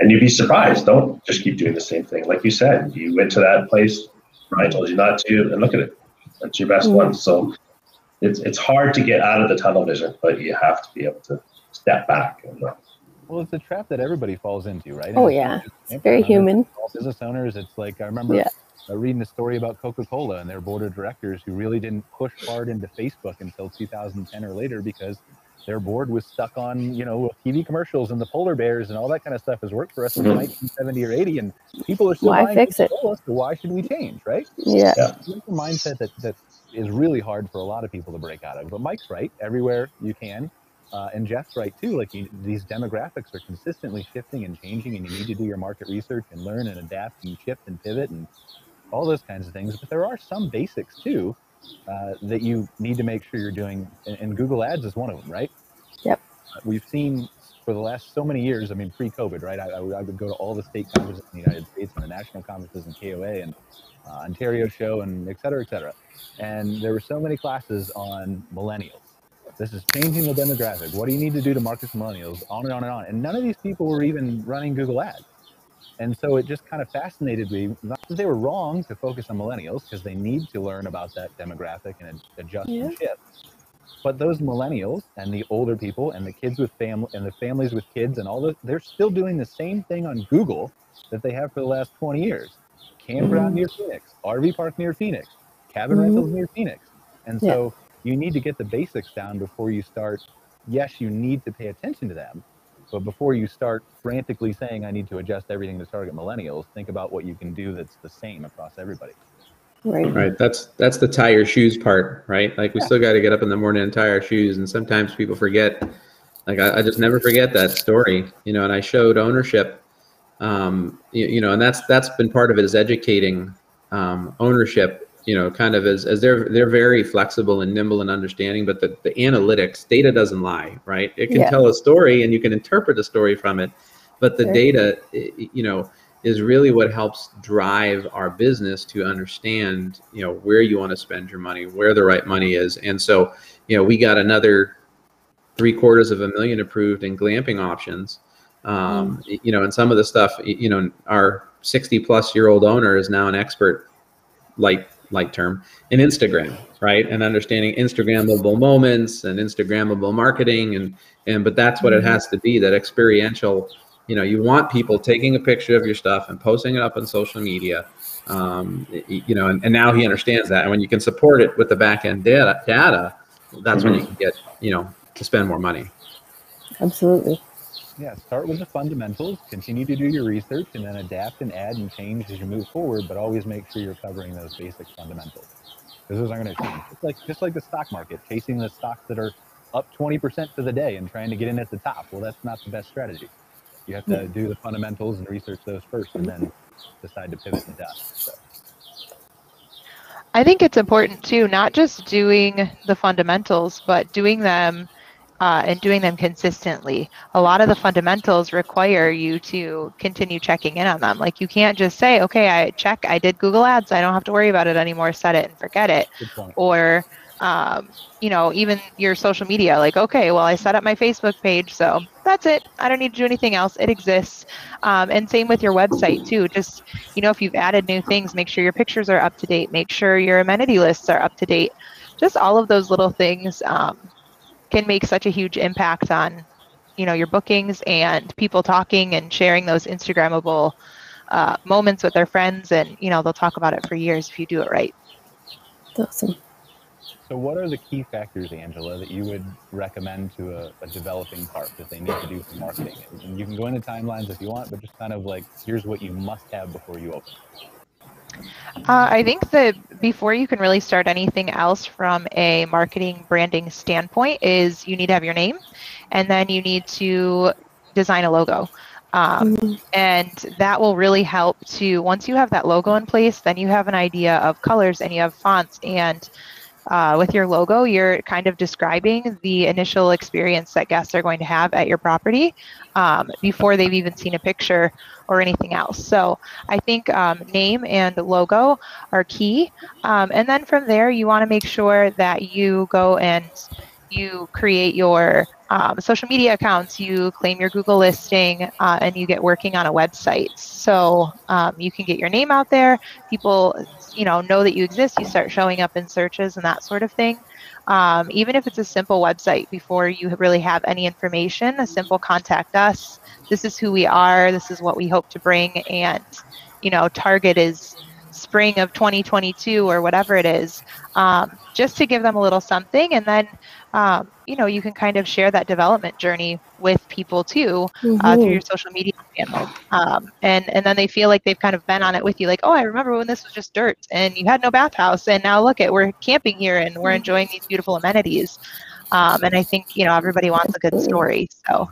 And you'd be surprised. Don't just keep doing the same thing. Like you said, you went to that place. Brian told you not to, and look at it. That's your best Mhm. one. So it's it's hard to get out of the tunnel vision, but you have to be able to step back and uh, Well, it's a trap that everybody falls into, right? Oh, And yeah. not just It's very human. all Business owners, it's like I remember Yeah. uh, reading a story about Coca-Cola and their board of directors who really didn't push hard into Facebook until 2010 or later because their board was stuck on, you know, TV commercials and the polar bears and all that kind of stuff has worked for us since Mhm. 1970 or 80, and people are still Why buying fix it? Coca-Cola, so why should we change, right? Yeah. It's a mindset that that is really hard for a lot of people to break out of. But Mike's right. Everywhere you can, uh, and Jeff's right too. Like you, these demographics are consistently shifting and changing, and you need to do your market research and learn and adapt and shift and pivot and all those kinds of things. But there are some basics too uh, that you need to make sure you're doing, and, and Google Ads is one of them, right? Yep. Uh, We've seen for the last so many years. I mean, pre-COVID, right? I, I, would, I would go to all the state conferences in the United States and the national conferences in KOA and uh, Ontario show and et cetera, et cetera. And there were so many classes on millennials. This is changing the demographic. What do you need to do to market to millennials? On and on and on. And none of these people were even running Google Ads. And so it just kind of fascinated me. Not that they were wrong to focus on millennials because they need to learn about that demographic and ad- adjust and shift. But those millennials and the older people and the kids with family and the families with kids and all those, they're still doing the same thing on Google that they have for the last 20 years. Campground near Phoenix, RV park near Phoenix, cabin Mhm. rentals near Phoenix. And Yeah. so you need to get the basics down before you start. Yes, you need to pay attention to them, but before you start frantically saying, I need to adjust everything to target millennials, think about what you can do that's the same across everybody. Right. Right. That's that's the tie your shoes part, right? Like we Yeah. still got to get up in the morning and tie our shoes, and sometimes people forget. Like I, I just never forget that story, you know. And I showed ownership, um, you, you know, and that's that's been part of it is educating um, ownership. You know, kind of as as they're they're very flexible and nimble and understanding, but the the analytics data doesn't lie, right? It can Yeah. tell a story and you can interpret a story from it, but the Sure. data, you know, is really what helps drive our business to understand you know where you want to spend your money where the right money is. And so you know we got another three quarters of a million approved in glamping options. Um, y- you know and some of the stuff you know our 60 plus year old owner is now an expert light light term in instagram right? And understanding instagrammable moments and instagrammable marketing and and but that's what it has to be that experiential you know you want people taking a picture of your stuff and posting it up on social media um, you know and, and now he understands that and when you can support it with the back end data data that's when you can get you know to spend more money Absolutely. Yeah, start with the fundamentals, continue to do your research, and then adapt and add and change as you move forward, but always make sure you're covering those basic fundamentals. Because those aren't going to change. Just like, just like the stock market, chasing the stocks that are up 20% for the day and trying to get in at the top. Well, that's not the best strategy. You have to do the fundamentals and research those first and then decide to pivot and adapt. So, I think it's important too, not just doing the fundamentals, but doing them uh, and doing them consistently. A lot of the fundamentals require you to continue checking in on them. Like you can't just say, okay, I check, I did Google Ads, I don't have to worry about it anymore, set it and forget it. good point. Or, um, you know, even your social media, like, okay, well, I set up my Facebook page, so that's it. I don't need to do anything else. It exists. Um, and same with your website too. Just, you know, if you've added new things, make sure your pictures are up to date. Make sure your amenity lists are up to date. Just all of those little things um, can make such a huge impact on, you know, your bookings and people talking and sharing those Instagrammable uh, moments with their friends. And, you know, they'll talk about it for years if you do it right. Awesome. So, what are the key factors, Angela, that you would recommend to a, a developing park that they need to do for marketing? And- And you can go into timelines if you want, but just kind of like, here's what you must have before you open. Uh, I think that before you can really start anything else from a marketing branding standpoint is you need to have your name and then you need to design a logo. Um, Mhm. and that will really help to once you have that logo in place then you have an idea of colors and you have fonts and uh, with your logo you're kind of describing the initial experience that guests are going to have at your property um, before they've even seen a picture or anything else so i think um, name and logo are key um, and then from there you want to make sure that you go and you create your um, social media accounts, you claim your Google listing, uh, and you get working on a website. So um, you can get your name out there. People, you know, know that you exist. You start showing up in searches and that sort of thing. Um, even if it's a simple website, before you really have any information, a simple contact us this is who we are, this is what we hope to bring, and you know, target is spring of 2022 or whatever it is, um, just to give them a little something, and then um, you know you can kind of share that development journey with people too uh, Mm-hmm. through your social media channels, um, and and then they feel like they've kind of been on it with you, like, oh, I remember when this was just dirt and you had no bathhouse, and now look at we're camping here and we're enjoying these beautiful amenities, um, and I think you know everybody wants a good story, so.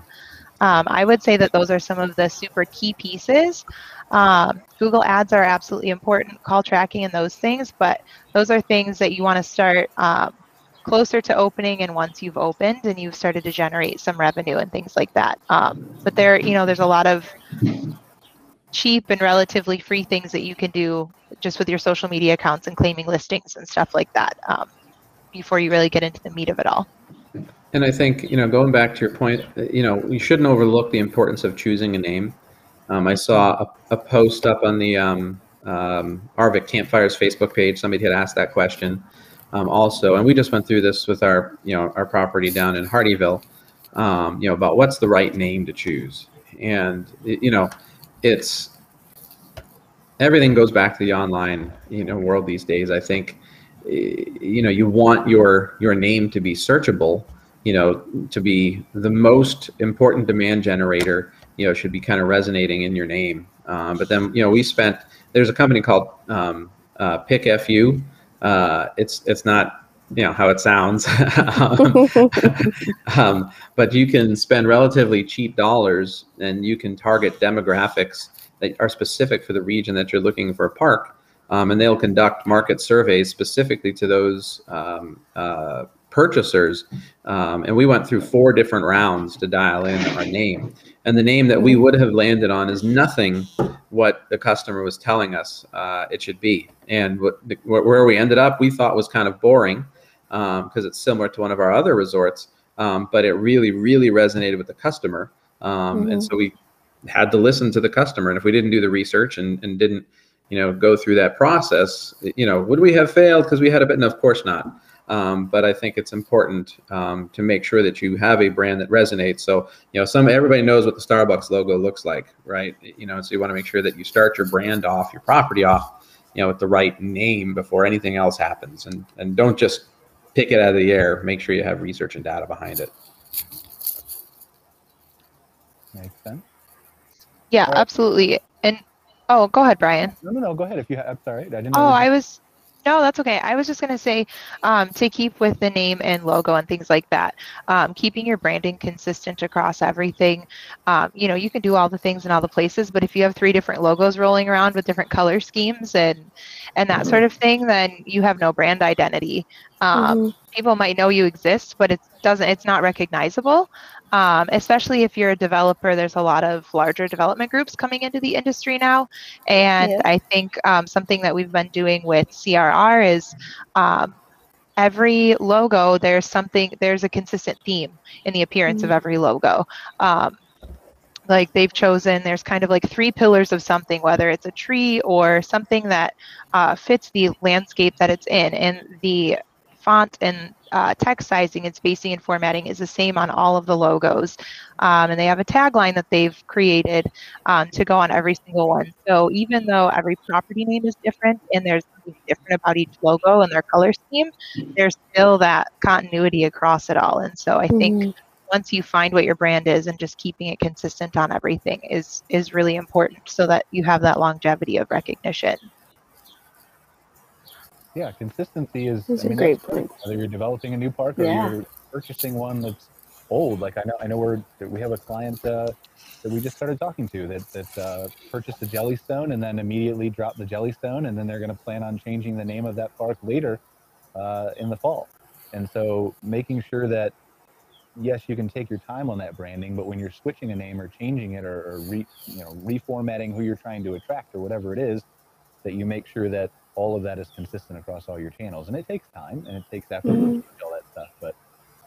Um, I would say that those are some of the super key pieces. Um, Google Ads are absolutely important, call tracking and those things, but those are things that you want to start um, closer to opening and once you've opened and you've started to generate some revenue and things like that. Um, but there, you know, there's a lot of cheap and relatively free things that you can do just with your social media accounts and claiming listings and stuff like that um, before you really get into the meat of it all. And I think, you know, going back to your point, you know, you shouldn't overlook the importance of choosing a name. Um, I saw a, a post up on the um, um, Campfires Facebook page. Somebody had asked that question um, also, and we just went through this with our, you know, our property down in Hardyville, um, you know, about what's the right name to choose. And, you know, it's everything goes back to the online, you know, world these days. I think, you know, you want your your name to be searchable you know, to be the most important demand generator, you know, should be kind of resonating in your name. Um, but then, you know, we spent, there's a company called um, uh, PickFU. Uh, it's, it's not, you know, how it sounds. *laughs* *laughs* um, um, but you can spend relatively cheap dollars and you can target demographics that are specific for the region that you're looking for a park. Um, and they'll conduct market surveys specifically to those um, uh, purchasers. Um, and we went through four different rounds to dial in our name. And the name that we would have landed on is nothing what the customer was telling us uh, it should be. And what, where we ended up, we thought was kind of boring because it's similar to one of our other resorts. Um, but it really, really resonated with the customer. Um, And so we had to listen to the customer. And if we didn't do the research and, and didn't, you know, go through that process, you know, would we have failed because we had a bit? No, of course not. Um, but I think it's important um, to make sure that you have a brand that resonates. So you know, some everybody knows what the Starbucks logo looks like, right? You know, so you want to make sure that you start your brand off, your property off, you know, with the right name before anything else happens, and and don't just pick it out of the air. Make sure you have research and data behind it. Makes sense. Yeah, All right. absolutely. And oh, go ahead, Brian. No, no, no. Go ahead. If you have, I'm sorry. I didn't. know Oh, you- I was. No, that's okay. I was just going to say um, to keep with the name and logo and things like that, um, keeping your branding consistent across everything. Um, you know, you can do all the things in all the places, but if you have three different logos rolling around with different color schemes and and that sort of thing, then you have no brand identity. Um, Mhm. People might know you exist, but it doesn't. It's not recognizable. Um, especially if you're a developer, there's a lot of larger development groups coming into the industry now. And Yeah. I think um, something that we've been doing with CRR is um, every logo, there's something, there's a consistent theme in the appearance of every logo. Um, like they've chosen, there's kind of like three pillars of something, whether it's a tree or something that uh, fits the landscape that it's in. And the font and uh, text sizing and spacing and formatting is the same on all of the logos. Um, and they have a tagline that they've created um, to go on every single one. So even though every property name is different and there's something different about each logo and their color scheme, there's still that continuity across it all. And so I think Mhm. once you find what your brand is and just keeping it consistent on everything is is really important so that you have that longevity of recognition. Yeah, consistency is. I mean, great that's great. points. Whether you're developing a new park or Yeah. you're purchasing one that's old. Like I know, I know we're we have a client uh, that we just started talking to that that uh, purchased a Jellystone and then immediately dropped the Jellystone, and then they're going to plan on changing the name of that park later uh, in the fall. And so, making sure that yes, you can take your time on that branding, but when you're switching a name or changing it or, or re, you know reformatting who you're trying to attract or whatever it is, that you make sure that all of that is consistent across all your channels. And it takes time and it takes effort to Mhm. change all that stuff, but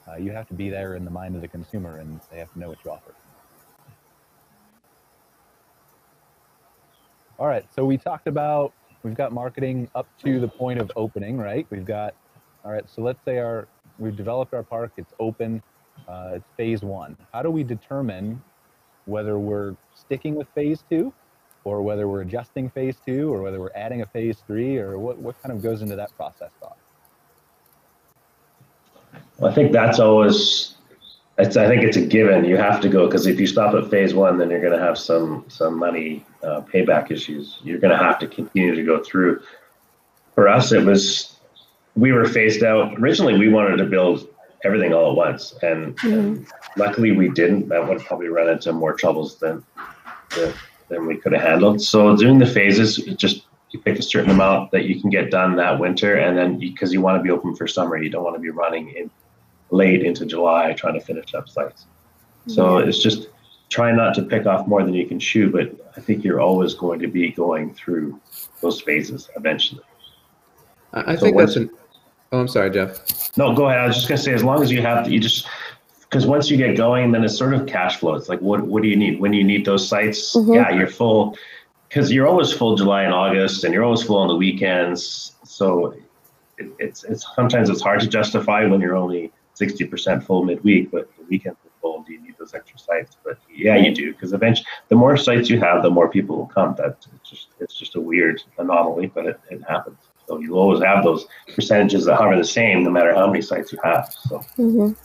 uh, you have to be there in the mind of the consumer and they have to know what you offer. All right, so we talked about we've got marketing up to the point of opening, right? We've got all right. So let's say our we've developed our park, it's open, uh, it's phase one. How do we determine whether we're sticking with phase two, or whether we're adjusting phase two, or whether we're adding a phase three, or what, what kind of goes into that process thought? Well, I think that's always. It's, I think it's a given. You have to go because if you stop at phase one, then you're going to have some some money uh, payback issues. You're going to have to continue to go through. For us, it was we were phased out. Originally, we wanted to build everything all at once, and, and luckily we didn't. That would probably run into more troubles than than, than we could have handled. So doing the phases, just you pick a certain amount that you can get done that winter, and then because you, you want to be open for summer, you don't want to be running in late into July trying to finish up sites. So it's just try not to pick off more than you can chew, but I think you're always going to be going through those phases eventually. I, I So think that's an. Oh, I'm sorry, Jeff. No, go ahead. I was just gonna say, as long as you have, you just because once you get going, then it's sort of cash flow. It's like, what what do you need when you need those sites? Mhm. Yeah, you're full because you're always full July and August, and you're always full on the weekends. So it, it's it's sometimes it's hard to justify when you're only sixty percent full midweek, but the weekends are full. Do you need those extra sites? But yeah, you do because eventually, the more sites you have, the more people will come. That it's just it's just a weird anomaly, but it, it happens. So you'll always have those percentages that hover the same no matter how many sites you have. So Mhm.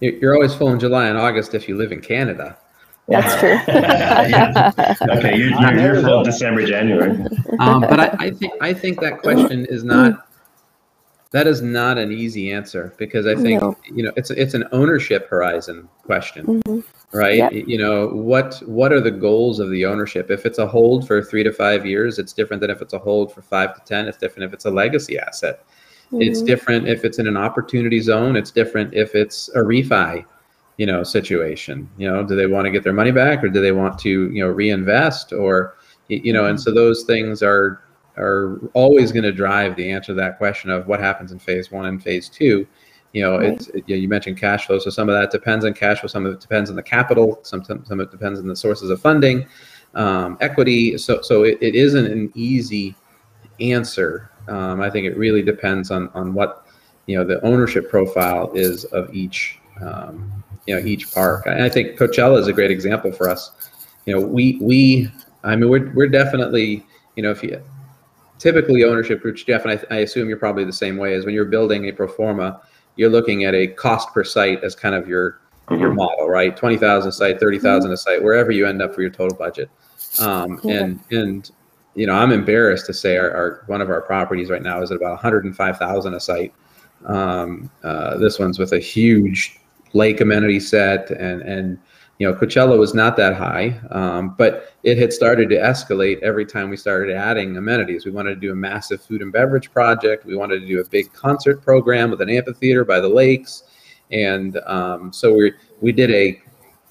You- You're always full in July and August if you live in Canada. That's true. *laughs* okay, you're, you're, you're full December, January. Um, but I, I think I think that question is not that is not an easy answer because I think No. you know it's it's an ownership horizon question, Mhm. right? Yeah. You know what what are the goals of the ownership? If it's a hold for three to five years, it's different than if it's a hold for five to ten. It's different if it's a legacy asset. It's Mhm. different if it's in an opportunity zone. It's different if it's a refi, you know, situation. You know, do they want to get their money back or do they want to, you know, reinvest or, you know, and so those things are are always going to drive the answer to that question of what happens in phase one and phase two. You know, Right. it's it, you, know, you mentioned cash flow, so some of that depends on cash flow, some of it depends on the capital, some some of it depends on the sources of funding, um, equity. So so it, it isn't an easy answer. Um, I think it really depends on on what you know the ownership profile is of each um, you know each park. And I think Coachella is a great example for us. You know, we we I mean we're we're definitely you know if you typically ownership groups, Jeff, and I, I assume you're probably the same way. Is when you're building a pro forma, you're looking at a cost per site as kind of your your Mhm. model, right? Twenty thousand a site, thirty thousand a site, wherever you end up for your total budget. Um, Yeah. And and you know, I'm embarrassed to say our, our one of our properties right now is at about 105,000 a site. Um, uh, this one's with a huge lake amenity set, and and you know, Coachella was not that high, um, but it had started to escalate every time we started adding amenities. We wanted to do a massive food and beverage project. We wanted to do a big concert program with an amphitheater by the lakes, and um, so we we did a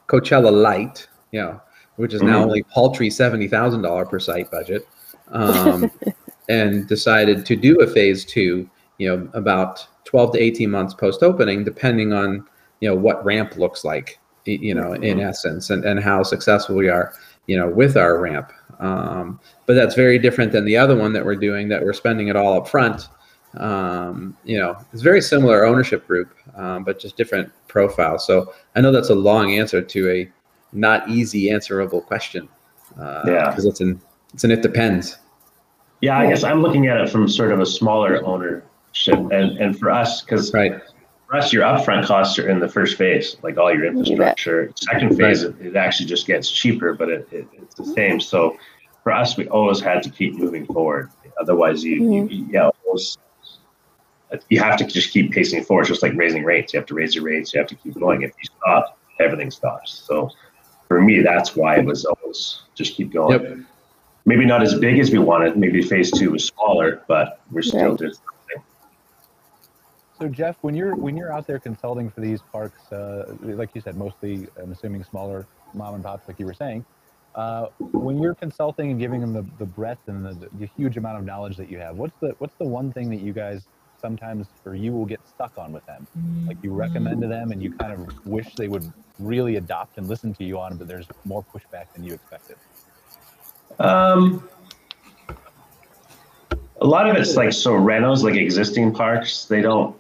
Coachella Light, you know, which is now Mhm. only paltry seventy thousand dollar per site budget, um, *laughs* and decided to do a phase two, you know, about twelve to eighteen months post opening, depending on you know what ramp looks like, you know, in essence, and and how successful we are, you know, with our ramp. Um, but that's very different than the other one that we're doing that we're spending it all up front. Um, you know, it's very similar ownership group, um, but just different profile. So I know that's a long answer to a not easy answerable question. Uh, Yeah. Because it's an it's an it depends. Yeah, I guess I'm looking at it from sort of a smaller ownership, and and for us, because Right. for us, your upfront costs are in the first phase, like all your infrastructure. Second phase, it, it actually just gets cheaper, but it, it, it's the same. So for us, we always had to keep moving forward. Otherwise, you, you mm-hmm. yeah, almost, you have to just keep pacing forward. It's just like raising rates. You have to raise your rates. You have to keep going. If you stop, everything stops. So for me, that's why it was always just keep going. Yep. Maybe not as big as we wanted. Maybe phase two was smaller, but we're still Right. just So Jeff, when you're when you're out there consulting for these parks, uh, like you said, mostly I'm assuming smaller mom and pops, like you were saying. Uh, when you're consulting and giving them the, the breadth and the, the huge amount of knowledge that you have, what's the what's the one thing that you guys sometimes or you will get stuck on with them? Like you recommend to them and you kind of wish they would really adopt and listen to you on, but there's more pushback than you expected. Um, a lot of it's like so renos, like existing parks, they don't.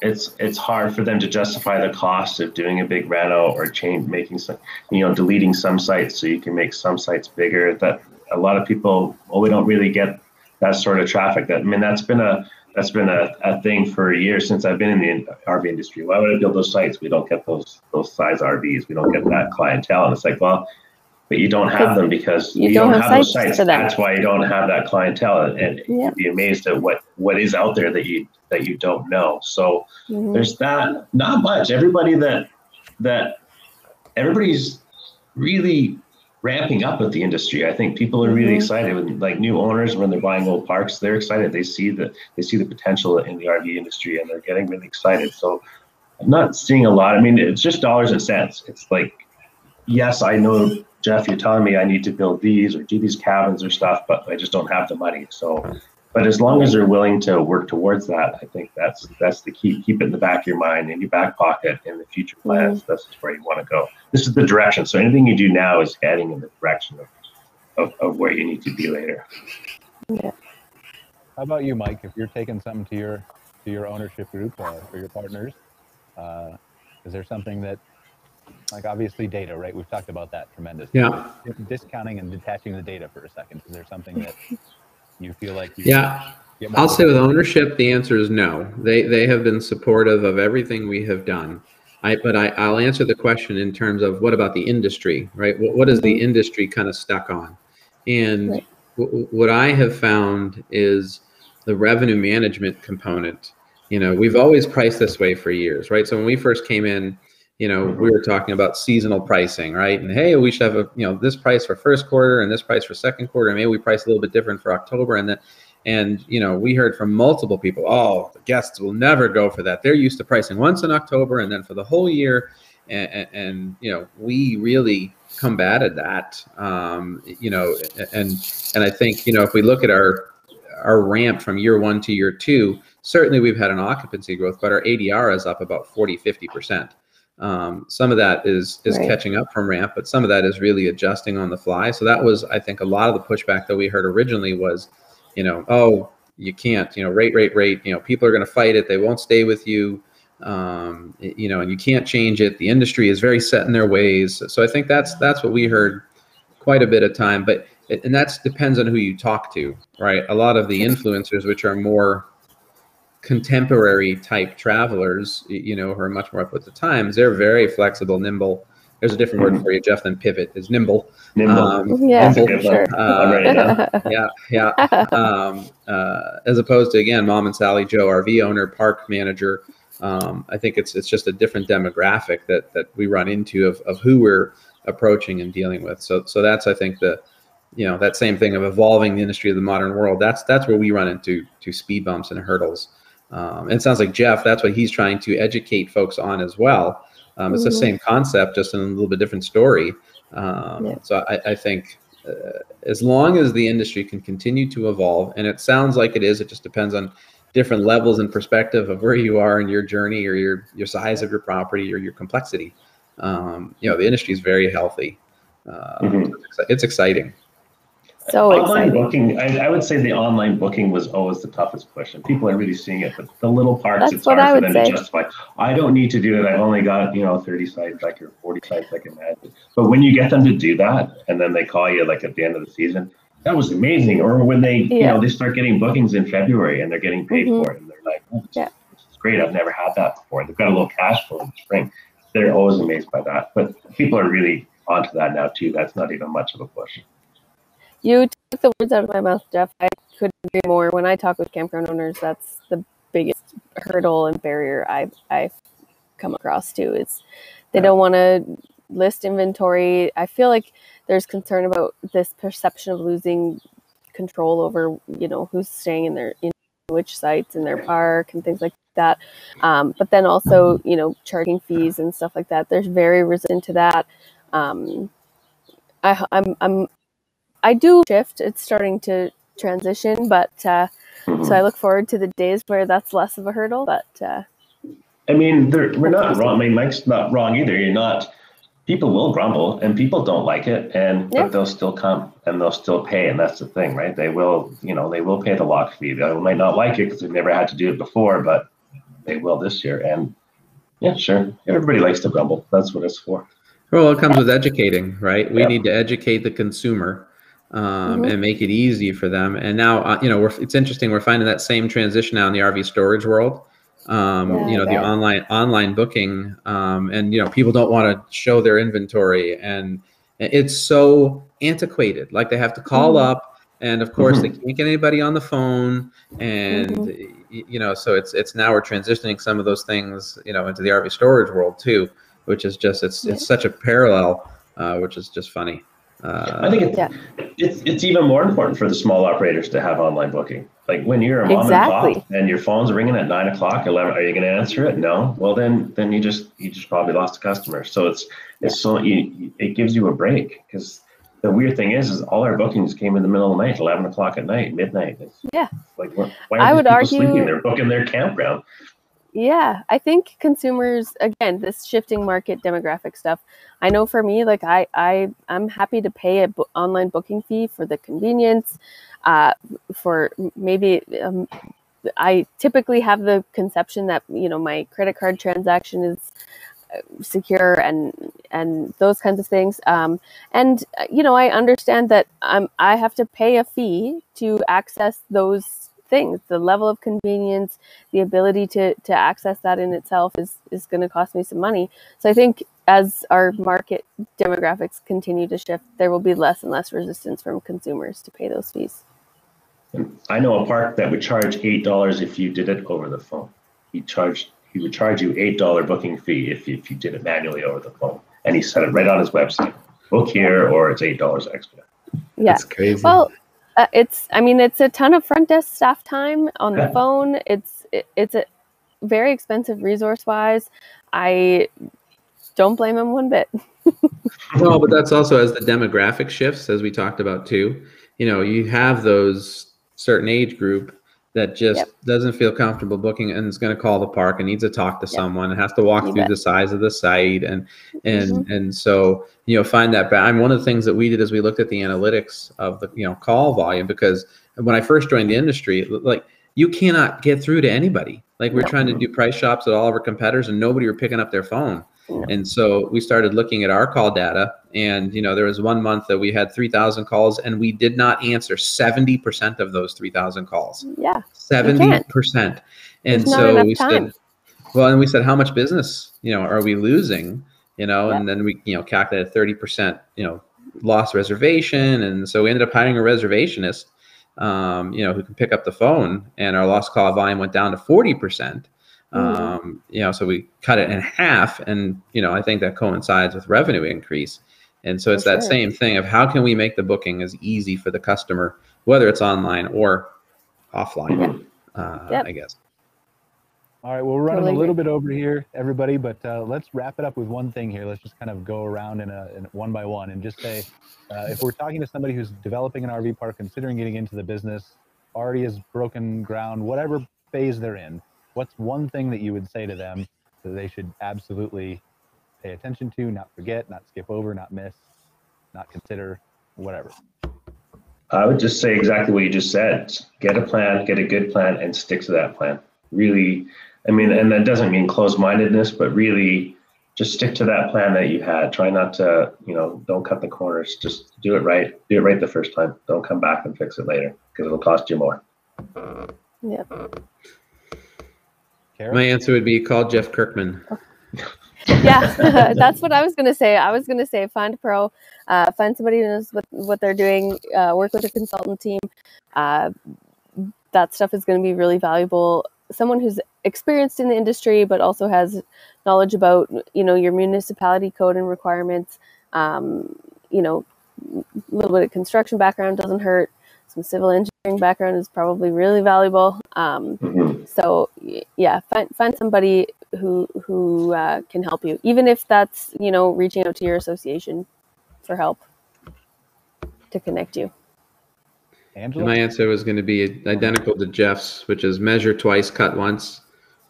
it's it's hard for them to justify the cost of doing a big reno or change making some you know deleting some sites so you can make some sites bigger that a lot of people well we don't really get that sort of traffic that i mean that's been a that's been a, a thing for years since i've been in the rv industry. Why would i build those sites? We don't get those those size rvs we don't get that clientele. And it's like well but you don't have them because you you, don't don't, have have, those sites sites. That's why you don't have that clientele, and, Yeah. you'd be amazed at what what is out there that you that you don't know. So Mhm. there's that. Not much. Everybody that that everybody's really ramping up with the industry. I think people are really Mhm. excited with like new owners when they're buying old parks. They're excited. They see the they see the potential in the RV industry, and they're getting really excited. So I'm not seeing a lot. I mean, it's just dollars and cents. It's like, yes, I know Jeff, you're telling me I need to build these or do these cabins or stuff, but I just don't have the money. So, but as long as they're willing to work towards that, I think that's that's the key. Keep it in the back of your mind, in your back pocket, in the future plans. This is where you want to go. This is the direction. So anything you do now is heading in the direction of, of, of where you need to be later. Yeah. How about you, Mike? If you're taking something to your to your ownership group or, for your partners, uh, is there something that, like obviously data, right? We've talked about that tremendously. Yeah. Discounting and detaching the data for a second. Is there something that you feel like you Yeah. I'll say with ownership, the answer is no. They they have been supportive of everything we have done. I but I, I'll answer the question in terms of what about the industry, right? What, what is the mm-hmm. industry kind of stuck on? And Right. w- what I have found is the revenue management component. You know, we've always priced this way for years, right? So when we first came in, you know, we were talking about seasonal pricing, right? And hey, we should have a you know this price for first quarter and this price for second quarter. Maybe we price a little bit different for October, and then and you know, we heard from multiple people, oh, the guests will never go for that. They're used to pricing once in October and then for the whole year. And, and, and you know, we really combated that. Um, you know, and and I think you know if we look at our our ramp from year one to year two, certainly we've had an occupancy growth, but our ADR is up about 40, 50 percent. Um, some of that is is Right. catching up from ramp, but some of that is really adjusting on the fly. So that was, I think, a lot of the pushback that we heard originally was, you know, oh, you can't, you know, rate, rate, rate. You know, people are going to fight it. They won't stay with you. Um, you know, and you can't change it. The industry is very set in their ways. So I think that's that's what we heard quite a bit of time. But and that depends on who you talk to, right? A lot of the influencers, which are more contemporary type travelers, you know, who are much more up with the times, they're very flexible, nimble. There's a different word for you, Jeff, than pivot is nimble. Nimble. Um, Yeah, nimble. sure. one. I'm ready now. yeah, yeah. Um, uh, as opposed to again, mom and Sally Joe, RV owner, park manager. Um, I think it's it's just a different demographic that that we run into of, of who we're approaching and dealing with. So so that's I think the you know that same thing of evolving the industry of the modern world. That's that's where we run into to speed bumps and hurdles. Um, and it sounds like Jeff, that's what he's trying to educate folks on as well. Um, it's the Mhm. same concept, just in a little bit different story. Um, Yeah. So I, I think uh, as long as the industry can continue to evolve, and it sounds like it is, it just depends on different levels and perspective of where you are in your journey or your your size of your property or your complexity. Um, you know, the industry is very healthy. Uh, Mhm. it's exciting. So online exciting. booking, I, I would say the online booking was always the toughest push, and people are really seeing it. But the little parts, That's it's what hard I for them say. to justify. I don't need to do it. I've only got you know 30 sites, like or 40 sites, I can imagine. But when you get them to do that, and then they call you like at the end of the season, that was amazing. Or when they, you know, they start getting bookings in February and they're getting paid Mhm. for it, and they're like, oh, this, Yeah. this is great. I've never had that before. They've got a little cash flow in the spring. They're always amazed by that. But people are really onto that now too. That's not even much of a push. You took the words out of my mouth, Jeff. I couldn't agree more. When I talk with campground owners, that's the biggest hurdle and barrier I've, I've come across too. Is they Yeah. don't want to list inventory. I feel like there's concern about this perception of losing control over, you know, who's staying in their in which sites in their park and things like that. Um, but then also, you know, charging fees and stuff like that. They're very resistant to that. Um, I, I'm, I'm, I do shift. It's starting to transition, but uh, Mhm. so I look forward to the days where that's less of a hurdle. But uh, I mean, they're, we're not wrong. I mean, Mike's not wrong either. You're not. People will grumble, and people don't like it, and Yeah. but they'll still come and they'll still pay, and that's the thing, right? They will, you know, they will pay the lock fee. They might not like it because they've never had to do it before, but they will this year. And yeah, sure, everybody likes to grumble. That's what it's for. Well, it comes with educating, right? We Yep. need to educate the consumer um, Mhm. and make it easy for them. And now, uh, you know, we're, it's interesting. We're finding that same transition now in the RV storage world. Um, Yeah, you know, the online online booking, um, and you know, people don't want to show their inventory, and it's so antiquated. Like they have to call Mhm. up, and of course, they can't get anybody on the phone, and y- you know, so it's it's now we're transitioning some of those things, you know, into the RV storage world too which is just it's it's such a parallel, uh, which is just funny. Uh, I think it's, Yeah. it's it's even more important for the small operators to have online booking. Like when you're a mom and pop and your phone's ringing at nine o'clock, eleven, are you going to answer it? No. Well, then then you just you just probably lost a customer. So it's it's so you, it gives you a break because the weird thing is is all our bookings came in the middle of the night, eleven o'clock at night, midnight. It's Yeah. Like why why I are would people argue- sleeping? They're booking their campground. Yeah, I think consumers again, this shifting market demographic stuff. I know for me, like I, I, I'm happy to pay a bo- online booking fee for the convenience. Uh, for maybe um, I typically have the conception that you know my credit card transaction is uh, secure and and those kinds of things. Um, and uh, you know, I understand that I'm I have to pay a fee to access those things. The level of convenience, the ability to to access that in itself is is going to cost me some money. So I think as our market demographics continue to shift, there will be less and less resistance from consumers to pay those fees. I know a park that would charge eight dollars if you did it over the phone. He charged he would charge you eight dollar booking fee if if you did it manually over the phone, and he said it right on his website. Book here, or it's eight dollars extra. Yeah. That's crazy. Well, uh, it's I mean it's a ton of front desk staff time on the phone. It's it, it's a very expensive resource wise. I don't blame him one bit. *laughs* well, but that's also as the demographic shifts, as we talked about too. You know, you have those certain age group that just Yep. doesn't feel comfortable booking and is going to call the park and needs to talk to Yep. someone and has to walk You through bet. the size of the site and and Mm-hmm. and so you know find that. ba- I'm one of the things that we did is we looked at the analytics of the you know call volume because when I first joined the industry, like you cannot get through to anybody. Like we're No. trying to do price shops at all of our competitors and nobody were picking up their phone. And so we started looking at our call data, and you know there was one month that we had 3,000 calls, and we did not answer 70% of those 3,000 calls. Yeah. 70%. And so we time. said, well, and we said, how much business, you know, are we losing? You know, Yeah. and then we, you know, calculated 30%, you know, lost reservation. And so we ended up hiring a reservationist, um, you know, who can pick up the phone, and our lost call volume went down to 40%. Mhm. Um, you know, so we cut it in half, and you know, I think that coincides with revenue increase. And so it's For that sure. same thing of how can we make the booking as easy for the customer, whether it's online or offline. Uh, Yep. I guess. All right, well, we're running Totally a little bit over here, everybody, but uh, let's wrap it up with one thing here. Let's just kind of go around in a in one by one and just say, uh, if we're talking to somebody who's developing an RV park, considering getting into the business, already has broken ground, whatever phase they're in, what's one thing that you would say to them that they should absolutely pay attention to, not forget, not skip over, not miss, not consider, whatever? I would just say exactly what you just said. Get a plan, get a good plan, and stick to that plan. Really, I mean, and that doesn't mean closed-mindedness, but really just stick to that plan that you had. Try not to, you know, don't cut the corners. Just do it right. Do it right the first time. Don't come back and fix it later because it'll cost you more. Yeah. My answer would be call Jeff Kirkman. *laughs* yeah *laughs* *laughs* that's what i was going to say. I was going to say find a pro uh, find somebody who knows what, what they're doing uh, work with a consultant team. Uh, that stuff is going to be really valuable. Someone who's experienced in the industry but also has knowledge about you know your municipality code and requirements. Um, you know a little bit of construction background doesn't hurt some civil engineering background is probably really valuable um, Mhm. so yeah find, find somebody who who uh, can help you even if that's you know reaching out to your association for help to connect you Angela? My answer was going to be identical to Jeff's, which is measure twice, cut once,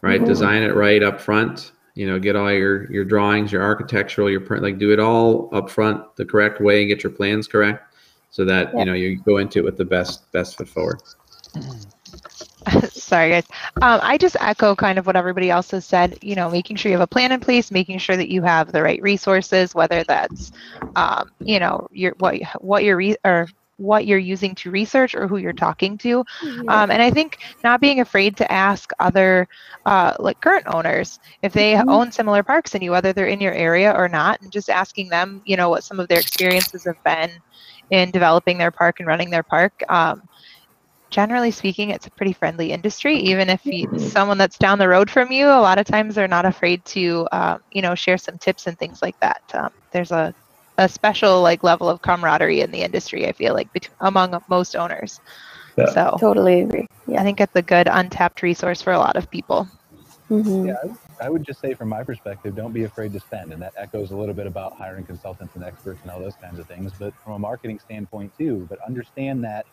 right? Mhm. Design it right up front. You know, get all your your drawings, your architectural, your print, like do it all up front the correct way and get your plans correct, so that Yeah. you know you go into it with the best best foot forward. *laughs* Sorry, guys. Um, I just echo kind of what everybody else has said. You know, making sure you have a plan in place, making sure that you have the right resources, whether that's, um, you know, your what what you're re- or what you're using to research or who you're talking to. Um, and I think not being afraid to ask other, uh, like current owners, if they Mhm. own similar parks than you, whether they're in your area or not, and just asking them, you know, what some of their experiences have been in developing their park and running their park. Um, generally speaking, it's a pretty friendly industry. Even if you, someone that's down the road from you, a lot of times they're not afraid to, um, you know, share some tips and things like that. Um, there's a, a special like level of camaraderie in the industry. I feel like between, among most owners. Yeah. So Totally agree. Yeah. I think it's a good untapped resource for a lot of people. Mhm. Yeah, I would, just say from my perspective, don't be afraid to spend. And that echoes a little bit about hiring consultants and experts and all those kinds of things. But from a marketing standpoint too, but understand that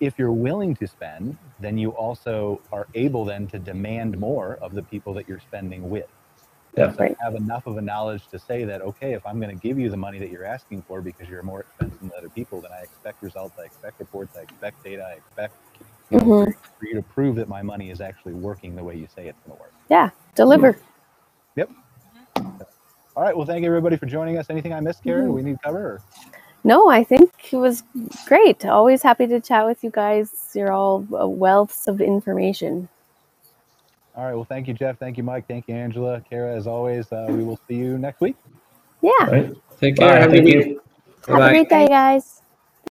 if you're willing to spend, then you also are able then to demand more of the people that you're spending with. Yeah. So have enough of a knowledge to say that, okay, if I'm going to give you the money that you're asking for because you're more expensive than other people, then I expect results, I expect reports, I expect data, I expect you know, Mhm. for you to prove that my money is actually working the way you say it's going to work. Yeah, deliver. Yep. All right. Well, thank you everybody for joining us. Anything I missed, Karen? Mhm. We need cover? Or? No, I think it was great. Always happy to chat with you guys. You're all uh, wealths of information. All right. Well, thank you, Jeff. Thank you, Mike. Thank you, Angela. Kara, as always, uh, we will see you next week. Yeah. Right? Take care. Bye. Have a good Thank week. you. Have a Bye-bye. great day, guys.